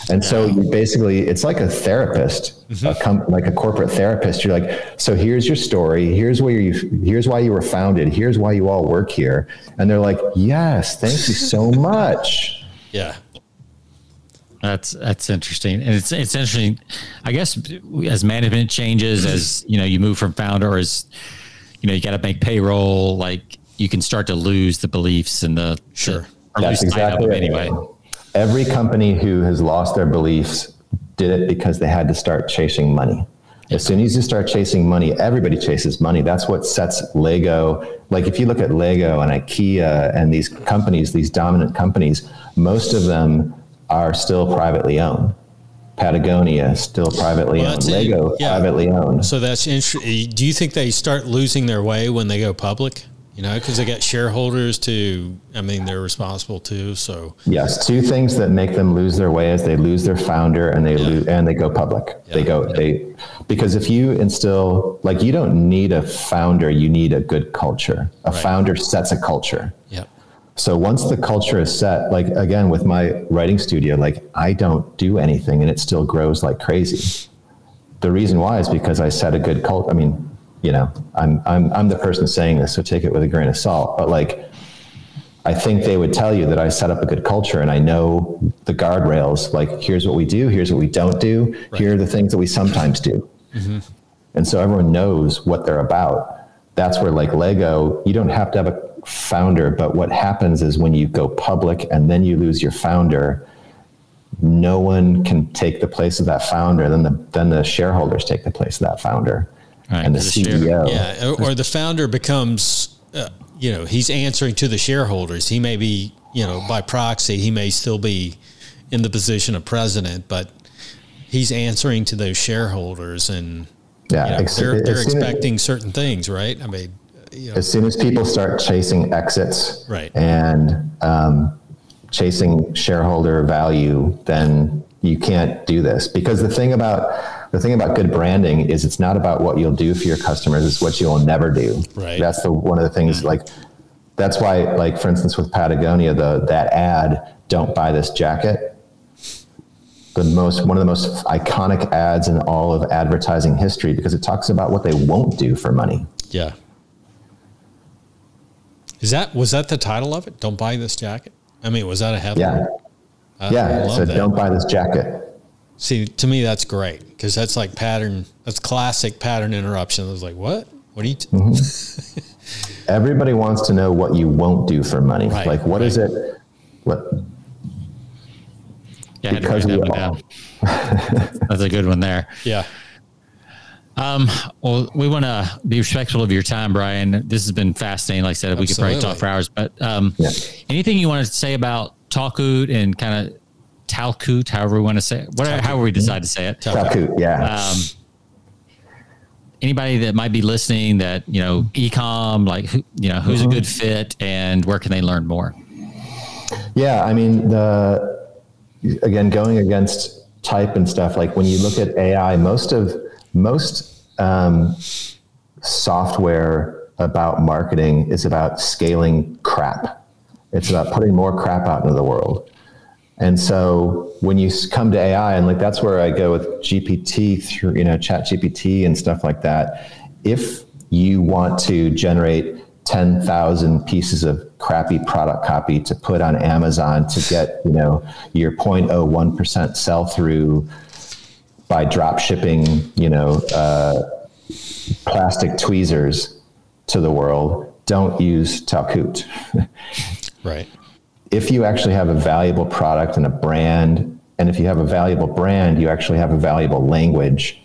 And so you basically it's like a therapist mm-hmm. a com- like a corporate therapist. You're like so here's your story. Here's where you here's why you were founded. Here's why you all work here. And they're like yes thank you so much. Yeah that's that's interesting, and it's it's interesting. I guess as management changes, as you know, you move from founder, as you know, you got to make payroll. Like you can start to lose the beliefs and the sure. The, That's exactly right. anyway. Every company who has lost their beliefs did it because they had to start chasing money. As soon as you start chasing money, everybody chases money. That's what sets Lego. Like if you look at Lego and IKEA and these companies, these dominant companies, most of them are still privately owned. Patagonia still privately well, owned. Lego yeah. privately owned. So that's interesting. Do you think they start losing their way when they go public? You know, because they got shareholders to. I mean, they're responsible too. So yes, two things that make them lose their way is they lose their founder and they yeah. lose and they go public. Yeah. They go they because if you instill like you don't need a founder, you need a good culture. A right. founder sets a culture. Yeah. So once the culture is set, like again with my writing studio, like I don't do anything and it still grows like crazy. The reason why is because I set a good cult. I mean, you know, I'm I'm I'm the person saying this, so take it with a grain of salt. But like, I think they would tell you that I set up a good culture and I know the guardrails. Like, here's what we do, here's what we don't do, right. here are the things that we sometimes do, mm-hmm. and so everyone knows what they're about. That's where like Lego, you don't have to have a founder, but what happens is when you go public and then you lose your founder, no one can take the place of that founder. Then the then the shareholders take the place of that founder, right. and the, the CEO. yeah, or, or, the founder becomes, uh, you know, he's answering to the shareholders. He may be, you know, by proxy, he may still be in the position of president, but he's answering to those shareholders, and yeah, you know, they're they're expecting certain things, right? I mean you know, as soon as people start chasing exits right. and um, chasing shareholder value, then you can't do this because the thing about the thing about good branding is it's not about what you'll do for your customers; it's what you'll never do. Right. That's the one of the things like that's why like for instance with Patagonia the that ad don't buy this jacket the most one of the most iconic ads in all of advertising history because it talks about what they won't do for money. Yeah. Is that was that the title of it? Don't buy this jacket. I mean, was that a headline? Yeah. I, yeah. so don't buy this jacket. See, to me, that's great because that's like pattern. That's classic pattern interruption. I was like, what? What are you? T- mm-hmm. Everybody wants to know what you won't do for money. Right, like, what right. is it? What? Yeah, because we all. that's a good one there. Yeah. Um, well, we want to be respectful of your time, Brian. This has been fascinating. Like I said, Absolutely. we could probably talk for hours, but um, yeah. anything you want to say about Talkoot and kind of Talkoot, however we want to say it, whatever, however we decide to say it. Talkoot, yeah. Um, anybody that might be listening that, you know, ecom, like, you know, who's mm-hmm. a good fit and where can they learn more? Yeah. I mean, the, again, going against type and stuff, like when you look at AI, most of, most um, software about marketing is about scaling crap. It's about putting more crap out into the world. And so when you come to AI, and like that's where I go with GPT through, you know, Chat GPT and stuff like that. If you want to generate 10,000 pieces of crappy product copy to put on Amazon to get, you know, your 0.01% sell through by drop shipping, you know, uh, plastic tweezers to the world, don't use Talkoot. right. If you actually have a valuable product and a brand And if you have a valuable brand, you actually have a valuable language.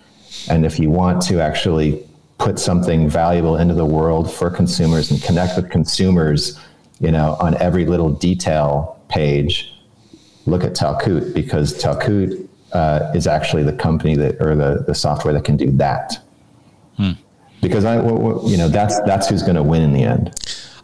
And if you want to actually put something valuable into the world for consumers and connect with consumers, you know, on every little detail page, look at Talkoot because Talkoot uh, is actually the company that or the, the software that can do that. Hmm. Because I, you know, that's that's who's going to win in the end.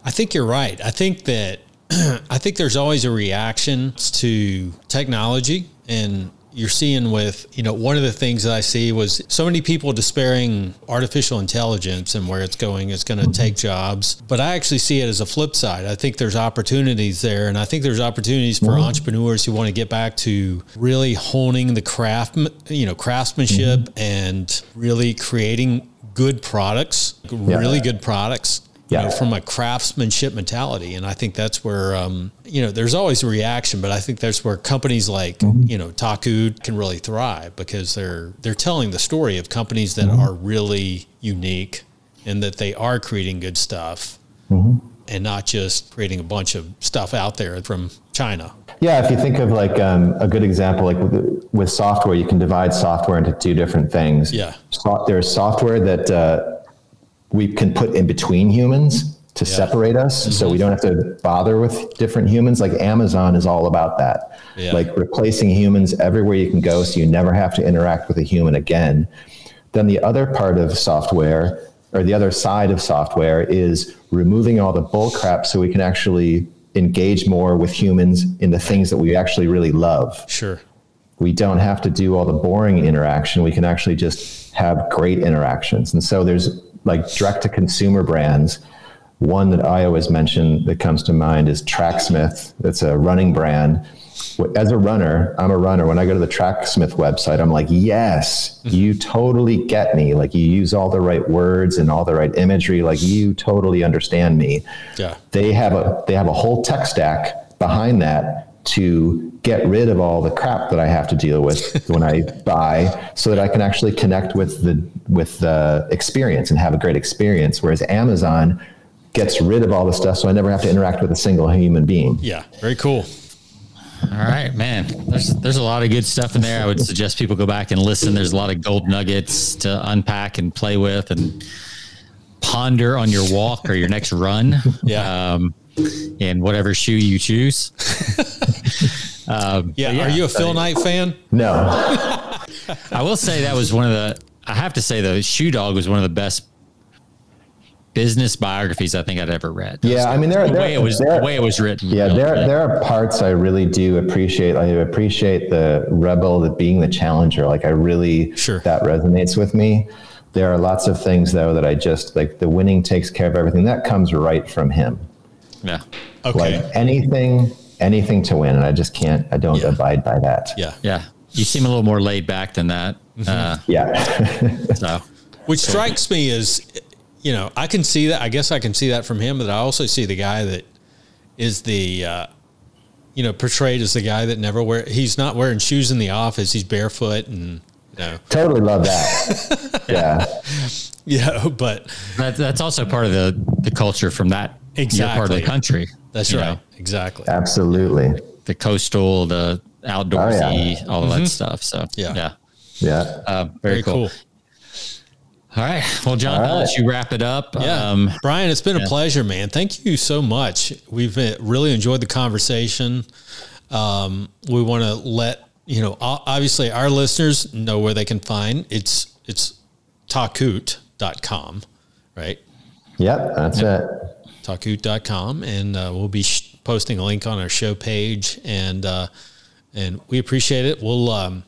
I think you're right. I think that I think there's always a reaction to technology and you're seeing with, you know, one of the things that I see was so many people despairing artificial intelligence and where it's going, it's going to take jobs. But I actually see it as a flip side. I think there's opportunities there. And I think there's opportunities for mm-hmm. entrepreneurs who want to get back to really honing the craft, you know, craftsmanship mm-hmm. and really creating good products, yeah. really good products yeah. You know, from a craftsmanship mentality. And I think that's where, um, you know, there's always a reaction, but I think that's where companies like, mm-hmm. you know, Talkoot can really thrive because they're, they're telling the story of companies that mm-hmm. are really unique and that they are creating good stuff mm-hmm. and not just creating a bunch of stuff out there from China. Yeah, if you think of like um, a good example, like with, with, software, you can divide software into two different things. Yeah, so, there's software that uh, we can put in between humans to yeah. separate us mm-hmm. so we don't have to bother with different humans like amazon is all about that yeah. like replacing humans everywhere you can go so you never have to interact with a human again then the other part of software or the other side of software is removing all the bull crap so we can actually engage more with humans in the things that we actually really love sure we don't have to do all the boring interaction we can actually just have great interactions and so there's like direct to consumer brands. One that I always mention that comes to mind is Tracksmith. It's a running brand. As a runner, I'm a runner. When I go to the Tracksmith website, I'm like, yes, mm-hmm. you totally get me. Like you use all the right words and all the right imagery. Like you totally understand me. Yeah. They have a they have a whole tech stack behind that to get rid of all the crap that I have to deal with when I buy so that I can actually connect with the with the experience and have a great experience whereas Amazon gets rid of all the stuff so I never have to interact with a single human being. Yeah, very cool. All right, man. There's there's a lot of good stuff in there. I would suggest people go back and listen. There's a lot of gold nuggets to unpack and play with and ponder on your walk or your next run. Yeah. Um, in whatever shoe you choose. um, yeah, yeah, Are you a Phil Knight fan? No. I will say that was one of the. I have to say the Shoe Dog was one of the best business biographies I think I'd ever read. Yeah, I mean, there, the there, way it was there, the way it was written. Yeah, there there are parts I really do appreciate. I appreciate the rebel, the being the challenger. Like I really sure that resonates with me. There are lots of things though that I just like. The winning takes care of everything. That comes right from him. Yeah. Okay. Like anything, anything to win, and I just can't. I don't yeah. abide by that. Yeah. Yeah. You seem a little more laid back than that. Mm-hmm. Uh, yeah. so, which strikes me as, you know, I can see that. I guess I can see that from him, but I also see the guy that is the, uh, you know, portrayed as the guy that never wear. He's not wearing shoes in the office. He's barefoot and. You know. Totally love that. yeah. Yeah, but that, that's also part of the the culture from that exactly. part of the country. That's right. Know? Exactly. Absolutely. The coastal, the outdoorsy, oh, yeah. all of mm-hmm. that stuff. So yeah, yeah, yeah. Uh, very, very, cool. cool. All right. Well, John, right. I'll let you wrap it up. Yeah. Um, Brian, it's been yeah. a pleasure, man. Thank you so much. We've uh, really enjoyed the conversation. Um, we want to let, you know, obviously our listeners know where they can find it's, it's talkoot.com, right? Yep. That's yep. it talkoot.com, and uh, we'll be sh- posting a link on our show page, and uh, and we appreciate it. We'll um,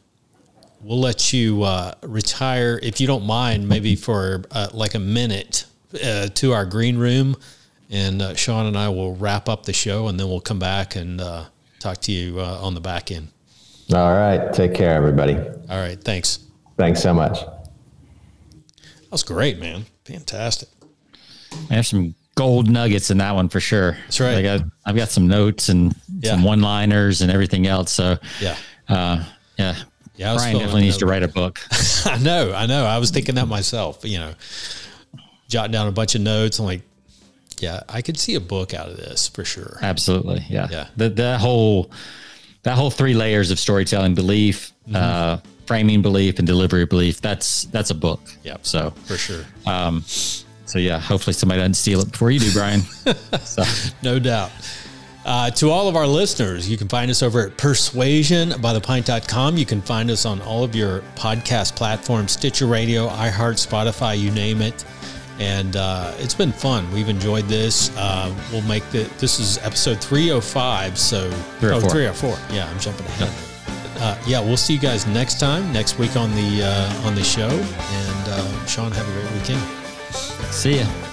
we'll let you uh, retire if you don't mind, maybe for uh, like a minute uh, to our green room, and uh, Sean and I will wrap up the show, and then we'll come back and talk to you on the back end. All right, take care, everybody. All right, thanks. Thanks so much. That was great, man. Fantastic. There's some gold nuggets in that one for sure. That's right. I, I've got some notes and yeah. some one liners and everything else. So yeah, uh, yeah, yeah. Brian definitely needs to write a book. I know, I know. I was thinking that myself. You know, jotting down a bunch of notes. I'm like, yeah, I could see a book out of this for sure. Absolutely. Yeah. Yeah. The, that whole that whole three layers of storytelling belief, Mm-hmm. uh, framing belief, and delivery belief. That's that's a book. Yep. So For sure. So yeah. Hopefully somebody doesn't steal it before you do, Brian. so No doubt. Uh, to all of our listeners, you can find us over at persuasionbythepint.com. You can find us on all of your podcast platforms Stitcher Radio, iHeart, Spotify, you name it. And uh, it's been fun. We've enjoyed this. Uh, we'll make the, this is episode 305. So, 304. 304. Yeah, I'm jumping ahead. Uh, yeah, we'll see you guys next time, next week on the uh, on the show. And uh, Sean, have a great weekend. See ya.